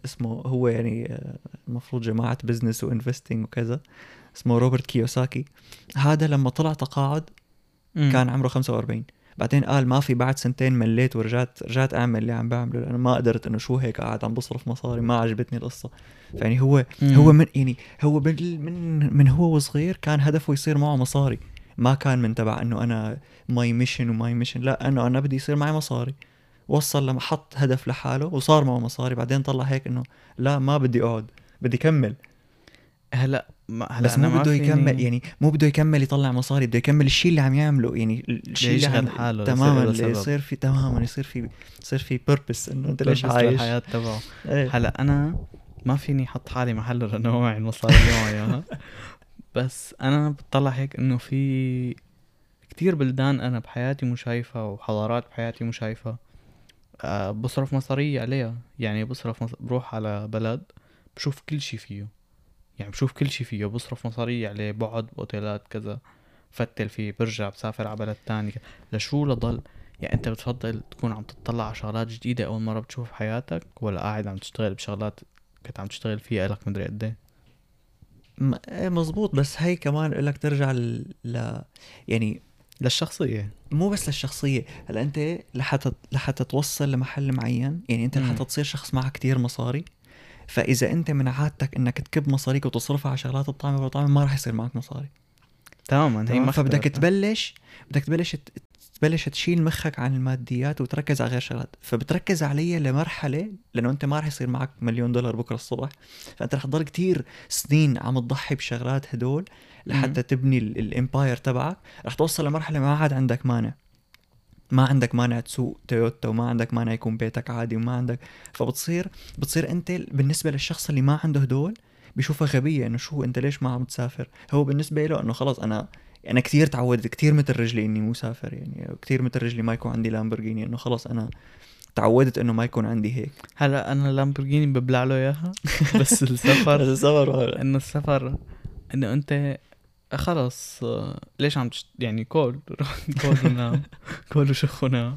اسمه هو يعني آه، المفروض جماعة business و investing وكذا اسمه روبرت كيوساكي. هذا لما طلع تقاعد كان عمره 45 بعدين قال ما في بعد سنتين مليت ورجعت رجعت أعمل اللي عم بعمله لأنه ما قدرت إنه شو هيك قاعد عم بصرف مصاري ما عجبتني القصة. يعني هو مم. هو من يعني هو من من هو وصغير كان هدفه يصير معه مصاري. ما كان من تبع إنه أنا my mission و my mission لا إنه أنا بدي يصير معي مصاري. وصل لما حط هدف لحاله وصار معه مصاري بعدين طلع هيك إنه لا ما بدي أقعد بدي كمل. هلأ ما هلأ بس مو بده يكمل يعني مو بده يكمل يطلع مصاري بده يكمل الشيء اللي عم يعمله يعني الشيء اللي عم حاله، تماما اللي. يصير في تماما يصير في يصير في بيربس إنه أنت ليش عايش؟ الحياة تبعه. إيه. هلأ أنا ما فيني أحط حالي محله لأنه معي المصاري اللي معي [laughs] بس أنا بطلع هيك إنه في كتير بلدان أنا بحياتي مو شايفها وحضارات بحياتي مو شايفها. أه بصرف مصاري عليها. يعني بصرف مص... بروح على بلد بشوف كل شي فيه. يعني بشوف كل شي فيه. بصرف مصاري عليه بقعد بأوتيلات كذا فتل فيه برجع بسافر على بلد تاني لشو لضل؟ يعني أنت بتفضل تكون عم تطلع على شغلات جديدة أول مرة بتشوف بحياتك ولا قاعد عم تشتغل بشغلات كنت عم تشتغل فيها لك مدري قد إيه؟ مزبوط بس هي كمان لك ترجع ل... ل... يعني للشخصية مو بس للشخصية هلأ أنت لحتى لحتى توصل لمحل معين يعني أنت. لحتى تصير شخص معك كتير مصاري فإذا أنت من عادتك إنك تكب مصاريك وتصرفها على شغلات الطعمة والطعمة ما راح يصير معك مصاري تماما هي؟ ما فبدك. تبلش بدك تبلش تبلش تشيل مخك عن الماديات وتركز على غير شغلات. فبتركز عليها لمرحلة لأنه أنت ما رح يصير معك مليون دولار بكرة الصبح. فأنت رح تضل كتير سنين عم تضحي بشغلات هدول لحتى تبني ال- الامباير تبعك. رح توصل لمرحلة ما عاد عندك مانع. ما عندك مانع تسوق تويوتا وما عندك مانع يكون بيتك عادي وما عندك. فبتصير بتصير أنت بالنسبة للشخص اللي ما عنده هدول بيشوفها غبية إنه شو أنت ليش ما عم تسافر؟ هو بالنسبة له إنه خلص أنا أنا كثير تعودت كثير مثل رجلي إني مسافر يعني كثير مثل رجلي ما يكون عندي لامبورجيني إنه خلص أنا تعودت إنه ما يكون عندي هيك. هلأ أنا لامبورجيني ببلع له إياها [laughs] بس السفر بس السفر إنه السفر إنه أنت خلص ليش عم تشت... يعني كول [laughs] كول ونام كول وشخ ونام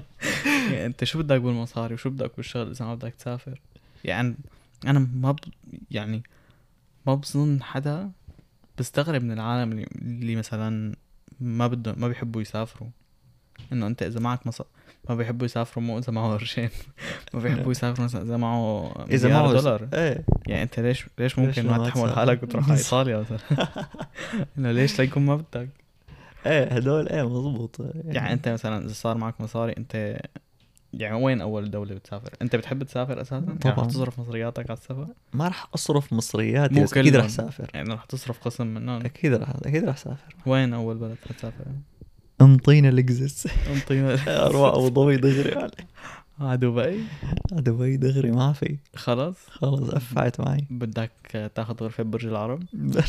[laughs] يعني أنت شو بدك بالمصاري وشو بدك بالشغل إذا ما بدك تسافر؟ يعني أنا ما ب... يعني ما بظن حدا بستغرب من العالم اللي, اللي مثلا ما بدهم ما بيحبوا يسافروا. إنه أنت إذا معك مص... ما بيحبوا يسافروا مو إذا معه قرشين [laughs] ما بيحبوا يسافروا مثلا إذا معه إذا معه دولار. إيه. يعني أنت ليش ليش ليش ممكن ما ما تحمل؟ حالك وتروح على [laughs] إيطاليا مثلا؟ [laughs] إنه ليش ليكون ما بدك؟ إيه هدول إيه مزبوط يعني أنت مثلا إذا صار معك مصاري أنت يعني وين أول دولة بتسافر؟ أنت بتحب تسافر أساسا؟ يعني طبعاً. رح تصرف مصرياتك على السفر؟ ما راح أصرف مصرياتي مو بس أكيد. راح أسافر يعني رح تصرف قسم منهم أكيد راح أكيد راح أسافر وين أول بلد حتسافر؟ انطينا الاكزس انطينا [laughs] أروح أبو ظبي دغري على على دبي دبي دغري ما في خلص خلص قفعت معي بدك تاخذ غرفة برج العرب؟ [laughs]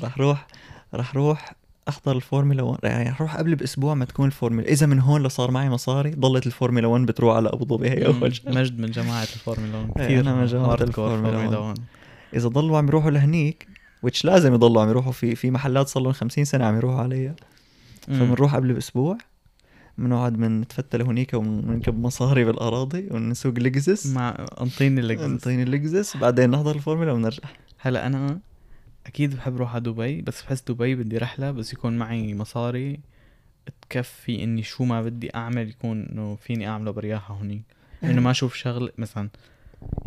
راح روح راح روح أحضر الفورمولا 1 يعني راح روح قبل بأسبوع ما تكون الفورمولا. إذا من هون لصار معي مصاري ضلت الفورمولا 1 بتروح على أبو ظبي هي أول شيء. مجد من جماعة الفورمولا 1 إيه، كثير أنا من hardcore ال Formula Formula 1. 1 إذا ضلوا عم يروحوا لهنيك which لازم يضلوا عم يروحوا في في محلات صار لهم 50 سنة عم يروحوا عليها. فبنروح قبل بأسبوع بنقعد بنتفتل هنيك وبنكب مصاري بالأراضي ونسوق لكزس مع أنطيني لك نعطيني اللكزس بعدين نحضر الفورمولا ونرجع. هلأ أنا أكيد بحب أروح على دبي بس بحس دبي بدي رحلة بس يكون معي مصاري تكفي إني شو ما بدي أعمل يكون إنه فيني أعمله برياحة هونيك. إنه ما أشوف شغل مثلا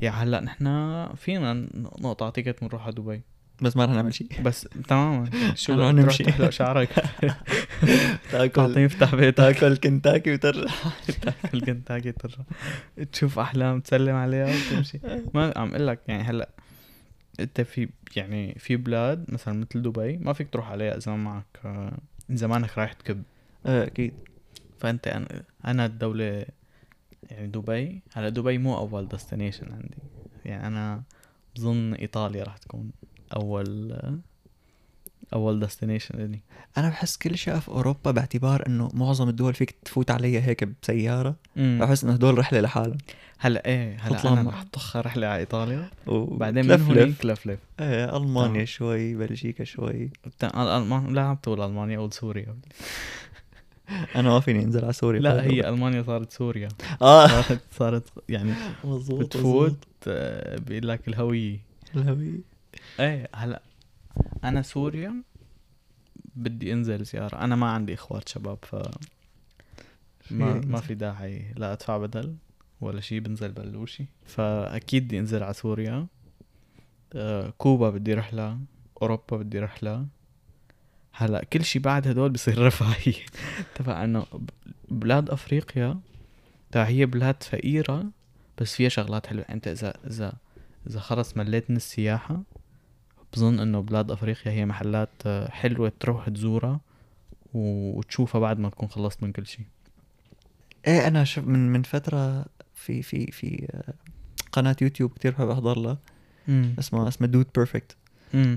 يعني هلأ نحن فينا نقطع ticket ونروح على دبي. بس ما رح نعمل شيء. بس تماما. [laughs] شو رح نمشي. تحلق شعرك؟ [laughs] تاكل. تعطيني افتح بيتك. تاكل كنتاكي وترجع. [laughs] تاكل كنتاكي ترجع تشوف أحلام تسلم عليها وتمشي. ما عم أقول لك يعني هلأ انت في يعني في بلاد مثلا مثل دبي ما فيك تروح عليها إذا ما معك آه، اذا مانك رايح تكب. إيه أكيد. فأنت أنا أنا الدولة يعني دبي هلا دبي مو أول destination عندي. يعني أنا بظن إيطاليا راح تكون أول أول destination لي أنا بحس كل شيء في أوروبا باعتبار إنه معظم الدول فيك تفوت عليها هيك بسيارة. بحس إنه هدول رحلة لحالهم. هلا إيه هلا أنا رح طخ رحلة على إيطاليا. وبعدين من هونيك لفلف إيه ألمانيا تمام. شوي بلجيكا شوي. ألمان لا عم تقول ألمانيا قول سوريا. [laughs] أنا ما فيني أنزل على سوريا. لا هي ألمانيا صارت سوريا. [laughs] آه. صارت صارت يعني مظبوط. بتفوت آه، بيقول لك الهوية. الهوية. إيه هلا أنا سوريا بدي أنزل زيارة. أنا ما عندي إخوات شباب ف ما في- ما في داعي لا أدفع بدل ولا شيء بنزل بلوشي. فأكيد بدي أنزل على سوريا. آه، كوبا بدي رحلة أوروبا بدي رحلة هلا كل شيء بعد هدول بصير رفاهية. [laughs] تبع إنه بلاد أفريقيا تبع هي بلاد فقيرة بس فيها شغلات حلوة. أنت اذا اذا إذا خلص مليت من السياحة بظن إنه بلاد أفريقيا هي محلات آه، حلوة تروح تزورها وتشوفها بعد ما تكون خلصت من كل شيء. إيه أنا شوف من من فترة في في في آه، قناة يوتيوب كتير بحب أحضر لها. اسمها اسمها Dude Perfect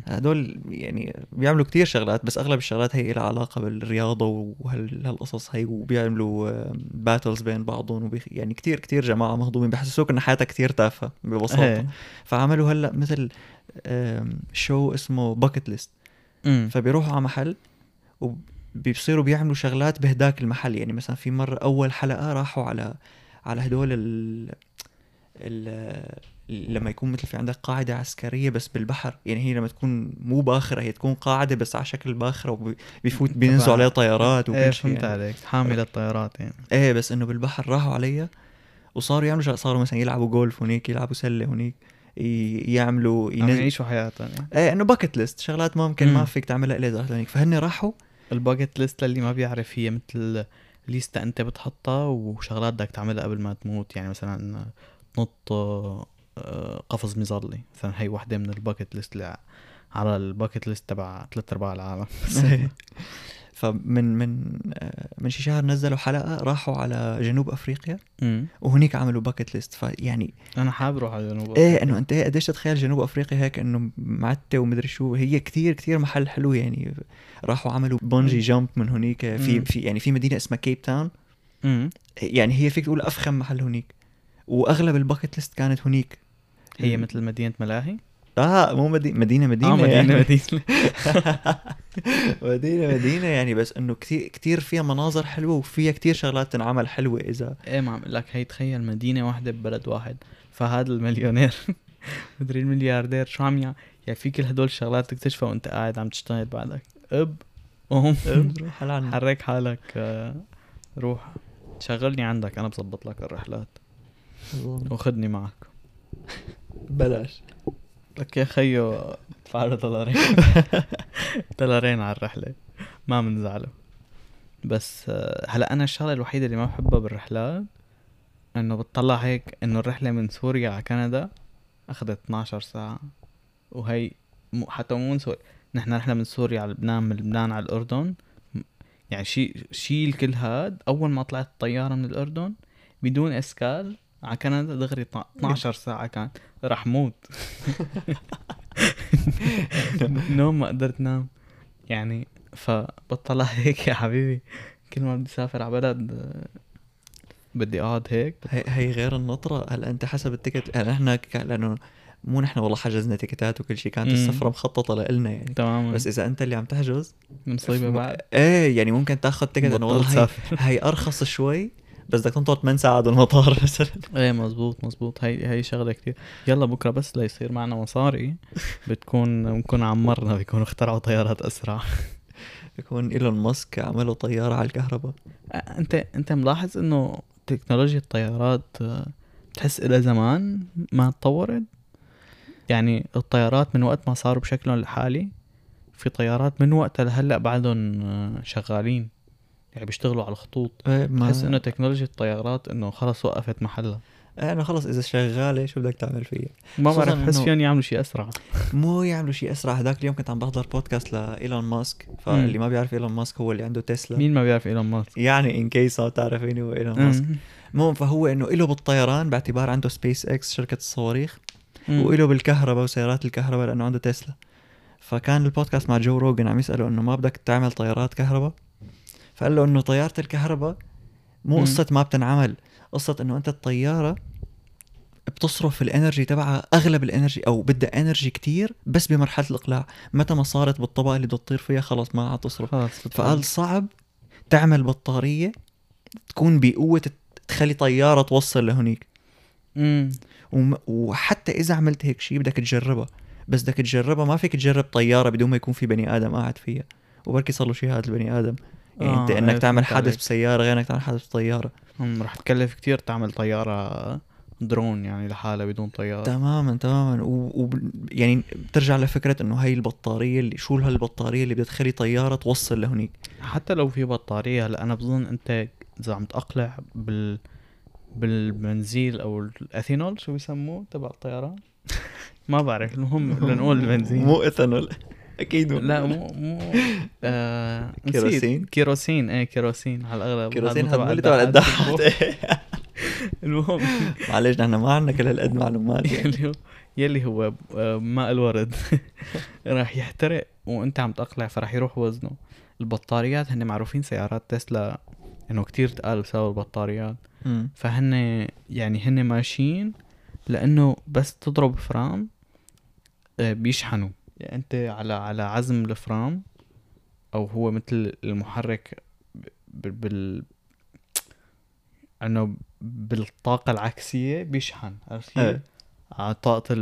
هدول يعني بيعملوا كتير شغلات بس أغلب الشغلات هي لها علاقة بالرياضة وهالقصص هي وبيعملوا battles بين بعضهم وبيخ... يعني كتير كتير جماعة مهضومين بحسسوك إن حياتك كتير تافهة ببساطة. إيه. فعملوا هلأ مثل شو اسمه باكت ليست فبيروحوا على محل وبيصيروا بيعملوا شغلات بهداك المحل. يعني مثلا في مرة أول حلقة راحوا على على هدول ال ال لما يكون مثل في عندك قاعدة عسكرية بس بالبحر. يعني هي لما تكون مو باخرة هي تكون قاعدة بس على شكل باخرة وبيفوت بينزلوا عليها طيارات إيه وكل شيء فهمت يعني. عليك. حامل الطيارات يعني. إيه بس إنه بالبحر راحوا عليها وصاروا يعملوا صاروا مثلا يلعبوا جولف هنيك يلعبوا سلة هنيك ي- يعملوا عم ينزلوا يعيشوا حياتهم يعني. إيه إنه bucket list شغلات ممكن ما مم. فيك تعملها إلا إذا هنيك فهن راحوا. ال bucket list للي ما بيعرف هي مثل ليستا أنت بتحطها وشغلات بدك تعملها قبل ما تموت. يعني مثلا تنط قفز مظلي مثلا هي وحدة من ال bucket list على ال bucket list تبع ثلاث أرباع العالم. [laughs] [laughs] فمن من آه، من شي شهر نزلوا حلقة راحوا على جنوب أفريقيا وهنيك عملوا bucket list. فيعني أنا حابب أروح على جنوب إيه أفريقيا. إنه أنت قديش تتخيل جنوب أفريقيا هيك إنه معتة ومدري شو. هي كتير كتير محل حلو يعني. راحوا عملوا bungee. jump من هنيك. في. في يعني في مدينة اسمها كيب تاون. يعني هي فيك تقول أفخم محل هنيك. وأغلب ال bucket list كانت هنيك. هي مثل مدينة ملاهي؟ آه مو مدينه مدينة مدينة آه مدينة يعني. مدينة. [laughs] مدينة مدينة يعني بس إنه كتير كتير فيها مناظر حلوة وفيها كتير شغلات تنعمل حلوة إذا. إيه ما عم لك هي تخيل مدينة واحدة ببلد واحد فهذا المليونير. [laughs] مدري الملياردير شو عم يع... يعني في كل هدول الشغلات تكتشفها وأنت قاعد عم تشتغل بعدك. أب قوم روح. حرك حالك آه، روح. شغلني عندك أنا بظبط لك الرحلات. وخدني معك. بلاش. لك يا خيو ادفع له دولارين دولارين على الرحلة. ما بنزعله بس آه، هلا أنا الشغلة الوحيدة اللي ما بحبها بالرحلات إنه بتطلع هيك إنه الرحلة من سوريا على كندا أخذت 12 ساعة. وهي مو حتى مو من سوريا نحن رحنا من سوريا على لبنان من لبنان على الأردن. يعني شيل شيل كل هاد. أول ما طلعت الطياره من الأردن بدون إسكال على كندا دغري 12 ساعة كان. راح موت. [laughs] [laughs] نوم ما قدرت نام. يعني فبطلع [laughs] هيك يا حبيبي. كل ما بدي أسافر على بلد آه، بدي أقعد هيك. هي, هي غير النطرة. هلا أنت حسب ال ticket؟ يعني إحنا لأنه مو نحن والله حجزنا تيكتات وكل شيء كانت مم. السفرة مخططة لنا يعني. تماما. بس إذا أنت اللي عم تحجز مصيبه بعد. إيه يعني ممكن تاخذ ticket. انه والله هي. هي أرخص شوي. بس بدك تنطر 8 ساعات بالمطار [laughs] مثلا. إيه مزبوط مزبوط هي هي شغلة كتير. يلا بكرة بس ليصير معنا مصاري. [laughs] بتكون بنكون عمرنا بيكونوا اخترعوا طيارات أسرع. [laughs] يكون إيلون ماسك عملوا طيارة على الكهرباء. أنت أنت ملاحظ إنه تكنولوجيا الطيارات بتحس إلى زمان ما تطورت؟ يعني الطيارات من وقت ما صاروا بشكلهم الحالي في طيارات من وقتها لهلأ بعدهم آه، شغالين. يعني بيشتغلوا على الخطوط. إيه بحس إنه تكنولوجيا الطيارات إنه خلص وقفت محلها. إيه إنه خلص إذا شغالة شو بدك تعمل فيها؟ ما بعرف بحس فيهم يعملوا شيء أسرع. مو يعملوا شيء أسرع. هذاك اليوم كنت عم بحضر بودكاست لإيلون ماسك فاللي ما بيعرف إيلون ماسك هو اللي عنده تسلا. مين ما بيعرف إيلون ماسك؟ يعني in case ما بتعرفيني هو إيلون ماسك. المهم فهو إنه له بالطيران باعتبار عنده سبيس إكس شركة الصواريخ. وله بالكهرباء وسيارات الكهرباء لأنه عنده تسلا. فكان البودكاست مع جو روجن عم يسأله إنه ما بدك تعمل طيارات كهرباء؟ فقال له إنه طيارة الكهرباء مو. قصة ما بتنعمل قصة إنه أنت الطيارة بتصرف ال energy تبعها أغلب ال energy أو بدها energy كتير بس بمرحلة الإقلاع متى ما صارت بالطبقه اللي بدها تطير فيها خلص ما عاد تصرف. فقال صعب تعمل بطارية تكون بقوة تخلي طيارة توصل لهنيك امم وحتى إذا عملت هيك شيء بدك تجربها بس بدك تجربها ما فيك تجرب طيارة بدون ما يكون في بني آدم قاعد فيها. وبركي صار له شيء هذا البني آدم. يعني آه، انت انك إيه، تعمل حادث عليك. بسيارة غير انك تعمل حادث بطيارة. رح تكلف كتير تعمل طيارة درون يعني لحالها بدون طيارة. تماما تماما. و... و... يعني بترجع لفكرة إنه هي البطارية اللي شو هالبطاريه اللي بدها تخلي طيارة توصل لهنيك حتى لو في بطارية هلأ أنا بظن أنت إذا عم تقلع بال بالبنزين أو الإيثانول شو بيسموه تبع الطيران؟ [laughs] ما بعرف المهم [laughs] لنقول البنزين. مو ايثانول أكيد لا مو مو [laughs] آه. كيروسين؟ كيروسين إيه كيروسين. على الأغلب كيروسين هذا اللي تبع القداحات [laughs] المهم. [laughs] معلش نحن ما عندنا كل هالقد معلومات يعني. يلي هو يلي هو آه، ماء الورد. راح يحترق وأنت عم تقلع فراح يروح وزنه. البطاريات هن معروفين سيارات تسلا إنه كتير تقال بسبب البطاريات. فهن يعني هن ماشيين لأنه بس تضرب فرام آه، بيشحنوا. أنت على على عزم الفرام أو هو مثل المحرك ب- بال إنه بالطاقة العكسية بيشحن عرفت كيف؟ إيه. على طاقة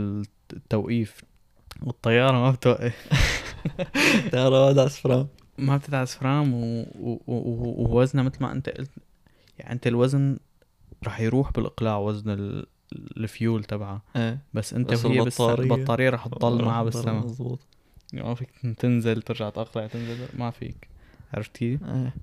التوقيف والطيارة ما بتوقف اسفرام ما بتدعس فرام و... و... و... ووزنها مثل ما أنت قلت يعني أنت الوزن رح يروح بالإقلاع وزن. الفيول تبعها إيه. بس أنت بس وهي بس البطارية- البطارية رح تضل معها بالسما. يعني ما فيك تنزل ترجع تقلع تنزل ما فيك. عرفت كيف؟ إيه.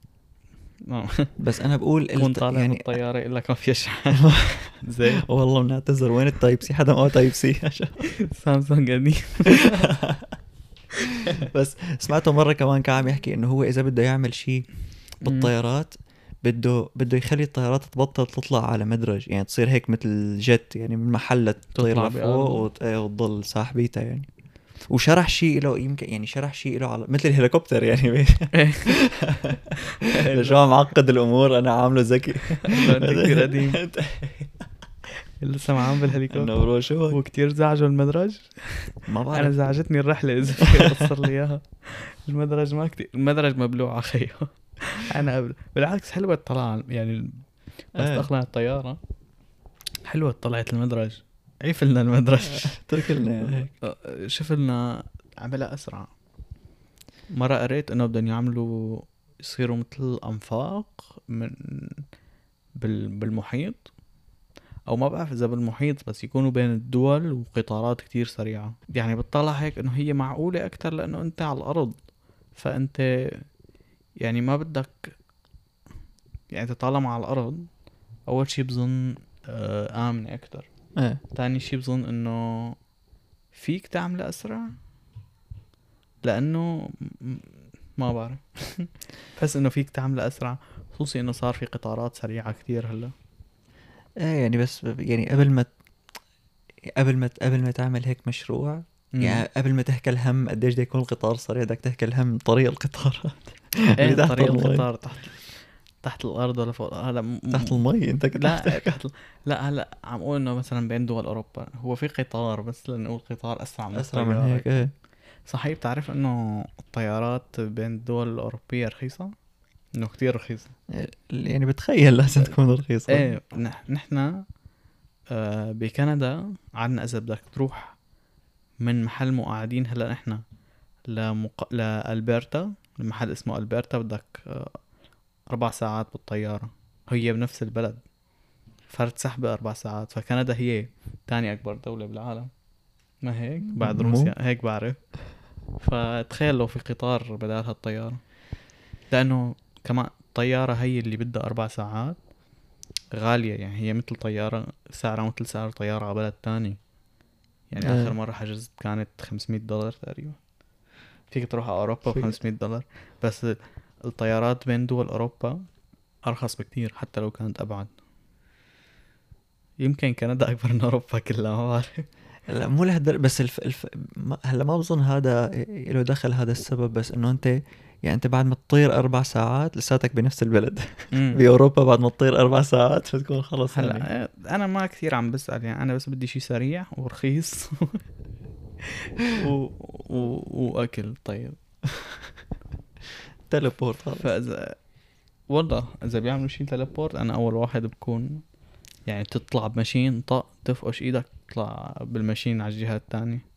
ما- [laughs] بس أنا بقول الت- طالع يعني بالطيارة يقول لك ما في شحن [laughs] زين. والله بنعتذر. وين ال Type C؟ حدا معه Type C؟ [laughs] سامسونج قديم. بس سمعته مرة كمان كان عم يحكي إنه هو إذا بده يعمل شيء بالطيارات بده بده يخلي الطيارات تبطل تطلع على مدرج يعني تصير هيك مثل jet يعني من محل تطير لفوق إيه، وتضل سحبتها يعني. وشرح شيء له يمكن يعني شرح شيء له على مثل الهليكوبتر يعني. [laughs] [laughs] شو عم معقد الأمور أنا عامله ذكي. قديم. [laughs] اللي سمعان بالهليكوبتر انه برو شو؟ هو؟ وكتير زعجوا المدرج؟ ما أنا بعرف زعجتني الرحلة إذا تفسر لي إياها. المدرج ما كتير المدرج مبلوع على خيو [laughs] أنا قبل بالعكس حلوة الطلعه يعني بس إيه. تطلع الطيارة. حلوة طلعت المدرج. عيف لنا المدرج. [laughs] اترك لنا أه، شوف لنا عملها أسرع. مرة قريت إنه بدهم يعملوا يصيروا مثل أنفاق من بال بالمحيط. أو ما بعرف إذا بالمحيط بس يكونوا بين الدول وقطارات كتير سريعة. يعني بتطلع هيك إنه هي معقولة أكتر لأنه أنت على الأرض. فأنت يعني ما بدك يعني طالما على الأرض. أول شي بظن آه آمنة أكتر. إيه. تاني شي بظن إنه فيك تعمل أسرع لأنه ما بعرف. [laughs] بحس إنه فيك تعمل أسرع خصوصي إنه صار في قطارات سريعة كتير هلأ. إيه يعني بس يعني قبل ما قبل ما قبل ما تعمل هيك مشروع يعني قبل ما تحكي الهم قديش بده يكون القطار سريع بدك تحكي الهم طريق القطارات. [laughs] إيه [laughs] طريق. القطار تحت تحت الأرض ولا فوق؟ هلا م- تحت المي أنت كنت لا تحت لا هلا عم أقول إنه مثلا بين دول أوروبا هو في قطار بس لنقول قطار أسرع من أسرع من. هيك إيه. صحيح بتعرف إنه الطيارات بين الدول الاوروبيه رخيصة؟ إنه كتير رخيصة. يعني بتخيل لازم تكون رخيصة. إيه نح- نحن آه بكندا عنا إذا بدك تروح من محل مو قاعدين هلا نحن. لمق... لالبرتا المحل اسمه البرتا بدك آه أربع ساعات بالطيارة. هي بنفس البلد. فرد سحبة أربع ساعات. فكندا هي تاني أكبر دولة بالعالم. ما هيك؟ بعد. روسيا. هيك بعرف. فتخيل لو في قطار بدال هالطيارة. لأنه كمان الطيارة هي اللي بدها أربع ساعات. غالية يعني. هي مثل طيارة سعرها مثل سعر طيارة على بلد تاني. يعني إيه. آخر مرة حجزت كانت 500 دولار تقريبا فيك تروح على أوروبا ب فيك. 500 دولار بس الطيارات بين دول أوروبا أرخص بكتير حتى لو كانت أبعد يمكن كندا أكبر من أوروبا كلها ما بعرف لا مو لهالدرجة بس الف... الف... ما... هلا ما بظن هذا له دخل هذا السبب بس إنه أنت يعني أنت بعد ما تطير أربع ساعات لساتك بنفس البلد. [laughs] بأوروبا بعد ما تطير أربع ساعات بتكون خلص يعني. هلا آه، أنا ما كثير عم بسأل يعني أنا بس بدي شي سريع ورخيص. [laughs] و... و... وأكل طيب. teleport خلص فاذا والله إذا بيعملوا شيء teleport أنا أول واحد بكون يعني تطلع ب machine طق تفقش إيدك تطلع بال machine على الجهة الثانية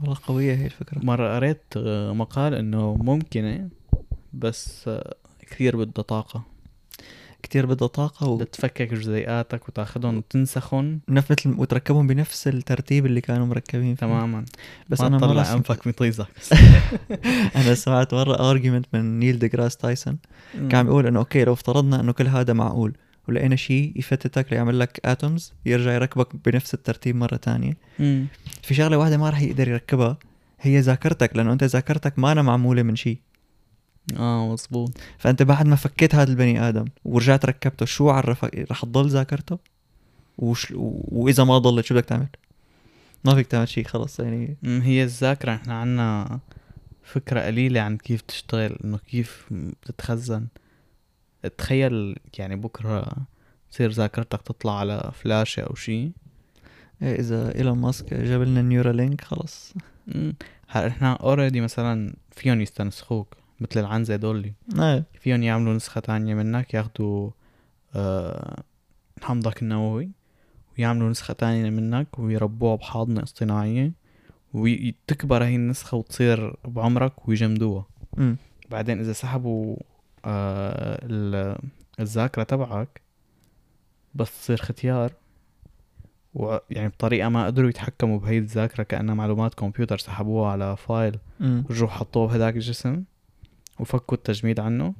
والله قوية هي الفكرة. مرة قريت آه، مقال إنه ممكنة بس آه، كثير بدها طاقة. كتير بدها طاقة و... تفكك جزيئاتك وتاخذهم وتنسخهم. نفس مثل وتركبهم بنفس الترتيب اللي كانوا مركبين فيه. تماما. بس ما أنا تطلع مرة. أنفك مطيزك [laughs] [laughs] أنا سمعت مرة argument من نيل ديجراس تايسون. كان عم يقول إنه okay لو افترضنا إنه كل هذا معقول ولقينا شيء يفتتك ليعمل لك atoms يرجع يركبك بنفس الترتيب مرة تانية. مم. في شغلة واحدة ما راح يقدر يركبها هي ذاكرتك لأنه أنت ذاكرتك ما أنا معمولة من شيء آه مزبوط فأنت بعد ما فكيت هذا البني آدم ورجعت ركبته شو عرفك رح تضل ذاكرته؟ وش... و... وإذا ما ضلت شو بدك تعمل؟ ما فيك تعمل شيء خلص يعني. هي الذاكرة إحنا عنا فكرة قليلة عن كيف تشتغل إنه كيف بتتخزن. تخيل يعني بكرة تصير ذاكرتك تطلع على فلاشة أو شي. إيه إذا إيلون ماسك جاب لنا نيورالينك خلص هلا إحنا already مثلا فيهم يستنسخوك مثل العنزة دولي. إيه. فيهم يعملوا نسخة تانية منك ياخدوا آه حمضك النووي ويعملوا نسخة تانية منك ويربوها بحاضنة اصطناعية وتكبر هي النسخة وتصير بعمرك ويجمدوها. امم بعدين إذا سحبوا آه ال- الذاكرة تبعك بس تصير ختيار. و يعني بطريقة ما قدروا يتحكموا بهي الذاكرة كأنها معلومات كمبيوتر سحبوها على فايل ورجعوا حطوه بهداك الجسم وفكوا التجميد عنه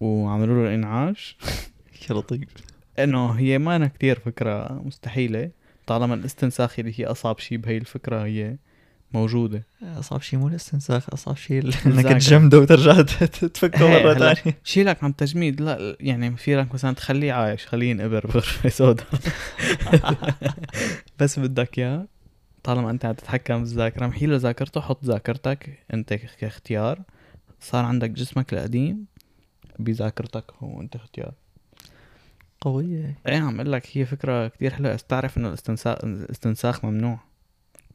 وعملوا له انعاش [laughs] يا لطيف إنه هي ما أنا كتير فكرة مستحيلة طالما الاستنساخ اللي هي أصعب شيء بهي الفكرة هي موجودة. أصعب شيء مو الاستنساخ أصعب شيء [laughs] إنك. تجمده وترجع تفكه مرة ثانية شيلك عم تجميد لا يعني في لك مثلا تخليه عايش خليه ينقبر بغرفة [laughs] سودا [laughs] بس بدك إياه طالما أنت عم تتحكم بالذاكرة محيله ذاكرته حط ذاكرتك أنت كاختيار. صار عندك جسمك القديم بذاكرتك هو أنت اختيار. قوية. إيه عم أقول لك هي فكرة كتير حلوة. بس تعرف إنه الاستنساخ الاستنساخ ممنوع.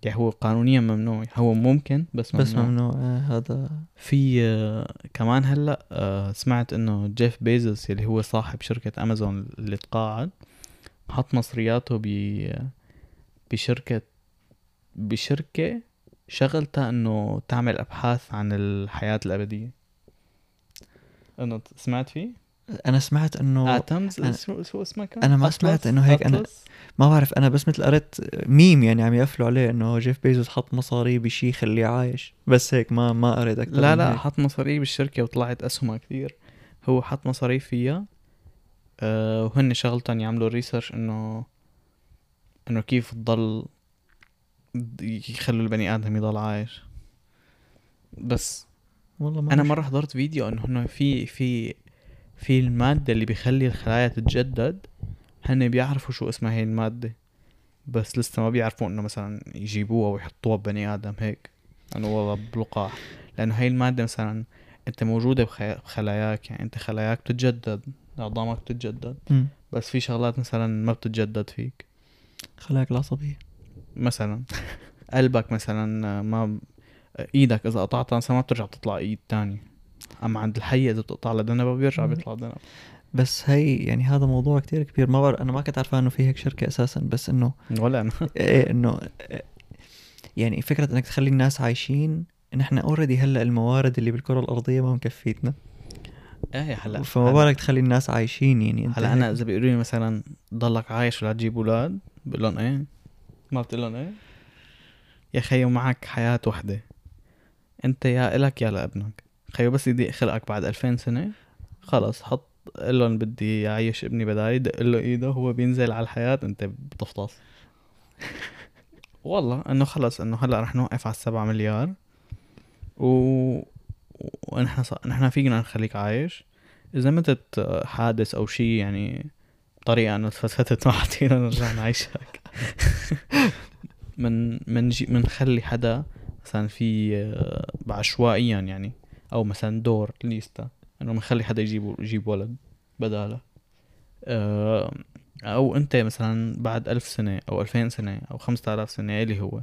يعني هو قانونيا ممنوع هو ممكن بس ممنوع بس ممنوع آه، هذا في آه، كمان هلأ آه، سمعت إنه جيف بيزوس اللي هو صاحب شركة أمازون اللي تقاعد حط مصرياته ب بشركة بشركة شغلتها إنه تعمل أبحاث عن الحياة الأبدية إنه سمعت فيه؟ أنا سمعت إنه Atoms أنا- شو اسمها كان؟ أنا ما؟ سمعت إنه هيك أنا- أطلس؟ ما بعرف أنا بس مثل قريت ميم يعني عم يقفلوا عليه إنه جيف بيزوس حط مصاري بشي خليه عايش بس هيك ما ما قريت أكثر لا لا هيك. حط مصاريف بالشركة وطلعت أسهمها كثير هو حط مصاريف فيها أه وهن شغلتهم يعملوا ريسيرش انه إنه كيف تضل يخلوا البني آدم يضل عايش بس والله ما أنا. مرة حضرت فيديو انه إنه في في في المادة اللي بيخلي الخلايا تتجدد هن بيعرفوا شو اسمها هي المادة بس لسه ما بيعرفوا إنه مثلا يجيبوها ويحطوها ببني آدم هيك. انه والله بلقاح. لأنه هاي المادة مثلا أنت موجودة بخلاياك يعني أنت خلاياك بتتجدد عظامك بتتجدد مم. بس في شغلات مثلا ما بتتجدد فيك. خلاك العصبيه مثلا قلبك مثلا ما إيدك إذا قطعتها مثلا ما بترجع تطلع إيد تاني اما عند الحية إذا بتقطع لذنبها بيرجع. بيطلع ذنب بس هي يعني هذا موضوع كتير كبير. ما بعرف أنا ما كنت عارفة إنه في هيك شركة أساسا بس إنه ولا أنا. [laughs] إيه إنه يعني فكرة إنك تخلي الناس عايشين نحن اوريدي هلأ الموارد اللي بالكرة الأرضية ما مكفيتنا. إيه هلأ فما بالك تخلي الناس عايشين يعني أنت هلأ أنا إذا بيقولوا لي مثلا ضلك عايش ولا تجيب أولاد بقول لهم إيه؟ ما بتقول لهم إيه؟ يا خيو معك حياة وحدة. أنت يا إلك يا لابنك. خيو بس يضيق خلقك بعد 2000 سنة. خلص حط قل لهم بدي اعيش ابني بدالي دق له إيده هو بينزل على الحياة أنت بتفطس. والله إنه خلص إنه هلأ رح نوقف على السبعة مليار. و ونحن ص... نحن فينا نخليك عايش. إذا متت حادث أو شيء يعني طريقة إنه تفتت ما حطينا نرجع نعيشك. [laughs] من من جي من خلي حدا مثلا في آه، بعشوائيا يعني. أو مثلا دور ليستا إنه بنخلي حدا يجيب يجيب ولد بدالة. آه، أو أنت مثلا بعد ألف سنة أو ألفين سنة أو خمسة آلاف سنة اللي هو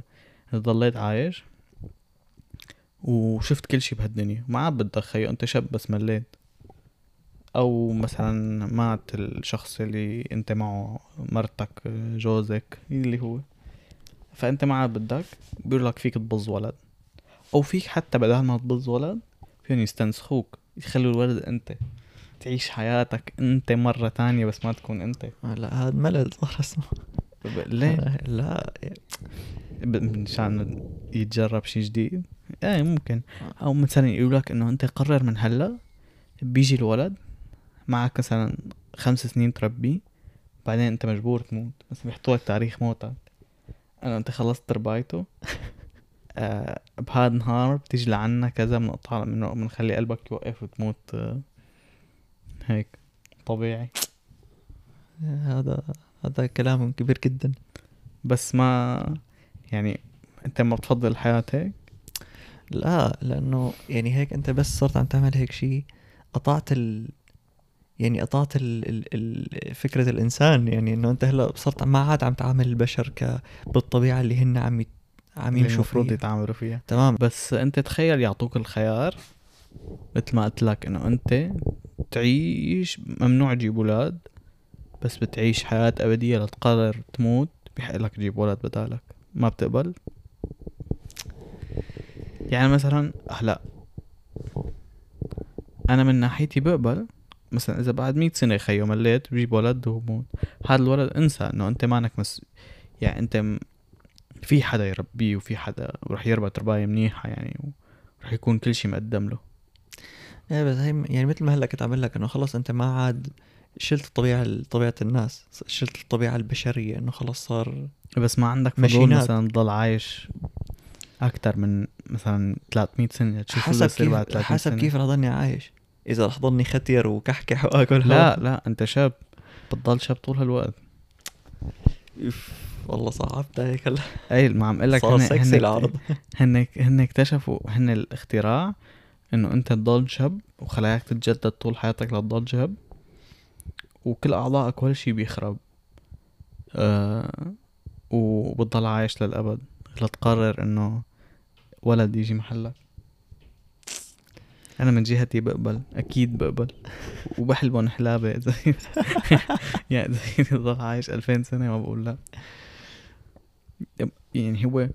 ضليت عايش وشفت كل شي بهالدنيا ما عاد بدك خيو أنت شاب بس مليت. أو مثلا مات الشخص اللي أنت معه مرتك جوزك اللي هو. فأنت ما عاد بدك بيقول لك فيك تبظ ولد. أو فيك حتى بدل ما تبظ ولد فيهم يستنسخوك يخلوا الولد أنت تعيش حياتك أنت مرة تانية بس ما تكون أنت. لا هذا ملل صار اسمه ليه؟ لا ب- مشان يتجرب شي جديد؟ إيه ممكن. أو مثلا يقول لك إنه أنت قرر من هلأ بيجي الولد معك مثلا خمس سنين تربيه بعدين أنت مجبور تموت بس بيحطوا لك تاريخ موتك. انه أنت خلصت تربايته. [laughs] آه بهذا النهار بتيجي لعنا كذا بنقطع منه بنخلي قلبك يوقف وتموت آه هيك طبيعي. هذا هذا كلام كبير جدا. بس ما يعني أنت ما بتفضل الحياة هيك؟ لا لأنه يعني هيك أنت بس صرت عم تعمل هيك شيء قطعت ال يعني قطعت ال... ال... ال... فكرة الإنسان. يعني إنه أنت هلأ صرت ما عاد عم تعامل البشر ك بالطبيعة اللي هن عم. عم يمشوا المفروض يتعاملوا فيها. تمام بس انت تخيل يعطوك الخيار مثل ما قلت لك إنه انت تعيش ممنوع تجيب أولاد بس بتعيش حياة أبدية لتقرر تموت بحق لك تجيب ولد بدالك. ما بتقبل؟ يعني مثلا هلأ أنا من ناحيتي بقبل مثلا إذا بعد مئة سنة خيو مليت بجيب ولد وبموت. هذا الولد انسى إنه أنت مانك مس يعني أنت في حدا يربيه وفي حدا ورح يربى ترباية منيحة يعني ورح يكون كل شي مقدم له إيه بس هي يعني مثل ما هلأ كنت عم لك إنه خلص أنت ما عاد شلت الطبيعة طبيعة الناس شلت الطبيعة البشرية إنه خلص صار بس ما عندك فضول. مثلا تضل عايش أكثر من مثلا 300 سنة تشوف حسب بعد كيف 300 حسب سنة. كيف رح ضلني عايش إذا رح ضلني ختير وكحكح وآكل لا. لا أنت شاب بتضل شاب طول هالوقت والله صعبت هيك هلا. أي ما عم أقول لك صار هن سكسي هن العرض. هن هن اكتشفوا هن الاختراع إنه أنت تضل شاب وخلاياك تتجدد طول حياتك لتضل شاب وكل أعضائك ولا شي بيخرب. آه وبتضل عايش للأبد لتقرر إنه ولد يجي محلك. أنا من جهتي بقبل أكيد بقبل. وبحلبن حلابة اذا [laughs] يعني اذا عايش 2000 سنة ما بقول لا. يعني هو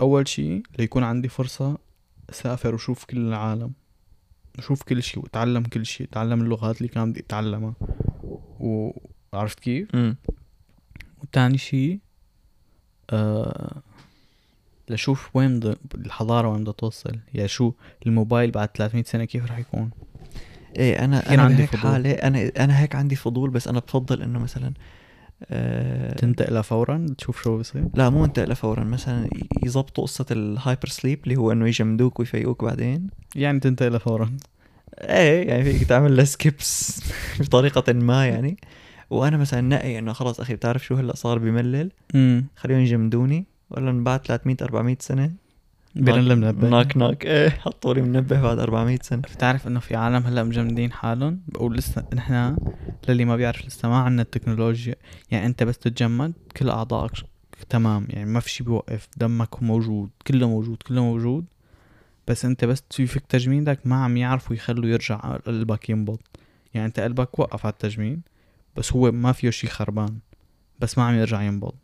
أول شيء ليكون عندي فرصة اسافر وشوف كل العالم أشوف كل شيء وأتعلم كل شيء أتعلم اللغات اللي كان بدي أتعلمها وعرفت كيف أمم. وتاني شيء آه لشوف وين بدها الحضارة وين بدها توصل يعني شو الموبايل بعد 300 سنة كيف رح يكون إيه أنا أنا عندي عندي فضول. حالي أنا أنا هيك عندي فضول بس أنا بفضل إنه مثلا آه تنتقلها فورا؟ تشوف شو بصير لا مو انتقل فورا. مثلا يظبطوا قصة ال hyper sleep اللي هو إنه يجمدوك ويفيقوك بعدين. يعني تنتقلها فورا. إيه يعني فيك تعمل له skip [laughs] بطريقة ما يعني. وأنا مثلا نقي إنه خلص أخي بتعرف شو هلأ صار بملل؟ خليهم يجمدوني ولا من بعد 300 400 سنة بيرن المنبه knock knock. إيه حطوا لي منبه بعد 400 سنة. بتعرف إنه في عالم هلأ مجمدين حالهم؟ بقول لسه نحن للي ما بيعرف لسه ما عندنا التكنولوجيا. يعني أنت بس تتجمد كل أعضائك تمام. يعني ما في شي بيوقف دمك موجود كله موجود كله موجود. بس أنت بس تفك تجميدك ما عم يعرفوا يخلوا يرجع قلبك ينبض. يعني أنت قلبك وقف على التجميد بس هو ما فيه شي خربان بس ما عم يرجع ينبض.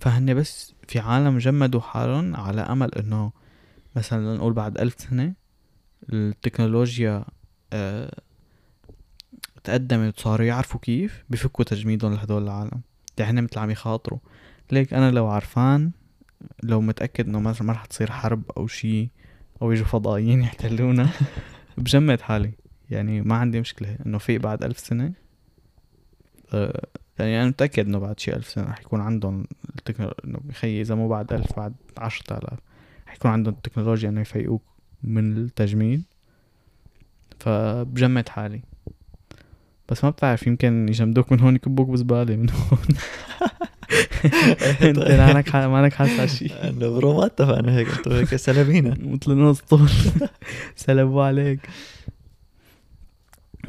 فهن بس في عالم جمدوا حالهم على أمل إنه مثلا نقول بعد ألف سنة التكنولوجيا آه تقدمت وصاروا يعرفوا كيف بفكوا تجميدهم لهدول العالم. يعني مثل عم يخاطروا. ليك أنا لو عرفان لو متأكد إنه مثلا ما رح تصير حرب أو شي أو يجوا فضائيين يحتلونا [laughs] بجمد حالي. يعني ما عندي مشكلة. إنه في بعد ألف سنة آه يعني أنا متأكد إنه بعد شي ألف سنة رح يكون عندهم التكنولوجيا إنه بخي اذا مو بعد ألف بعد عشرة آلاف. رح يكون عندهم التكنولوجيا إنه يفيقوك من التجميد فبجمد حالي. بس ما بتعرف يمكن يجمدوك من هون يكبوك بزبالة من هون. [laughs] أنت مالك ح- مالك حاسس على شي. إنه bro ما اتفقنا هيك أنتوا هيك سلبينا. [laughs] مثل نص طول. [laughs] سلبوا عليك.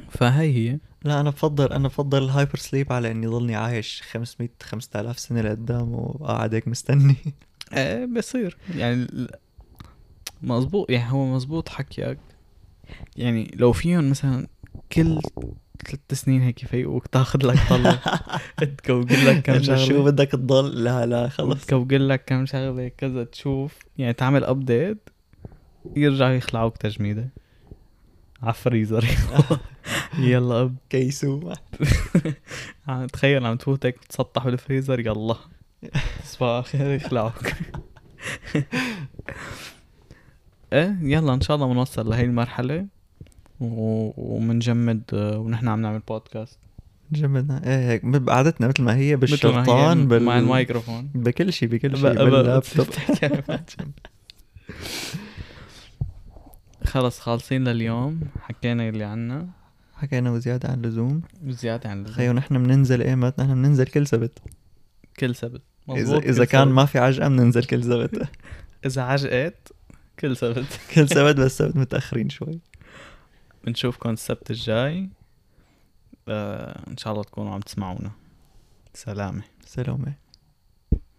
فهي هي. لا أنا بفضل أنا بفضل ال hyper sleep على إني ضلني عايش 500 5000 سنة لقدام وقاعد هيك مستني. [laughs] إيه بصير. يعني مزبوط يعني هو مزبوط حكيك يعني لو فيهم مثلا كل ثلاث سنين هيك يفيقوك تاخذ لك طلة. [laughs] تكوكل لك كم إنه شو بدك تضل لا لا خلص. تكوكل لك كم شغلة كذا تشوف. يعني تعمل update يرجعوا يخلعوك تجميدة. عفريزر [laughs] يلا up. كيسو. عم [laughs] تخيل عم تفوتك تسطح بالفريزر يلا. صباح الخير يخلعوك [laughs] إيه يلا إن شاء الله بنوصل لهي المرحلة و- ومنجمد آه، ونحن عم نعمل بودكاست جمدنا. إيه هيك بقعدتنا مثل ما هي مثل ما هي بالشرطان بال... مع الميكروفون. بكل شيء بكل شيء باللابتوب. خلص خالصين لليوم حكينا اللي عنا. حكينا وزيادة عن اللزوم. وزيادة عن اللزوم. خيو نحن بننزل ايمت نحن بننزل كل سبت. كل سبت. اذا إذا كان. ما في عجقة بننزل كل سبت. [laughs] [laughs] إذا عجقت كل سبت. [laughs] كل سبت بس سبت متأخرين شوي. بنشوفكم السبت الجاي. آه إن شاء الله تكونوا عم تسمعونا. سلامة. سلامة.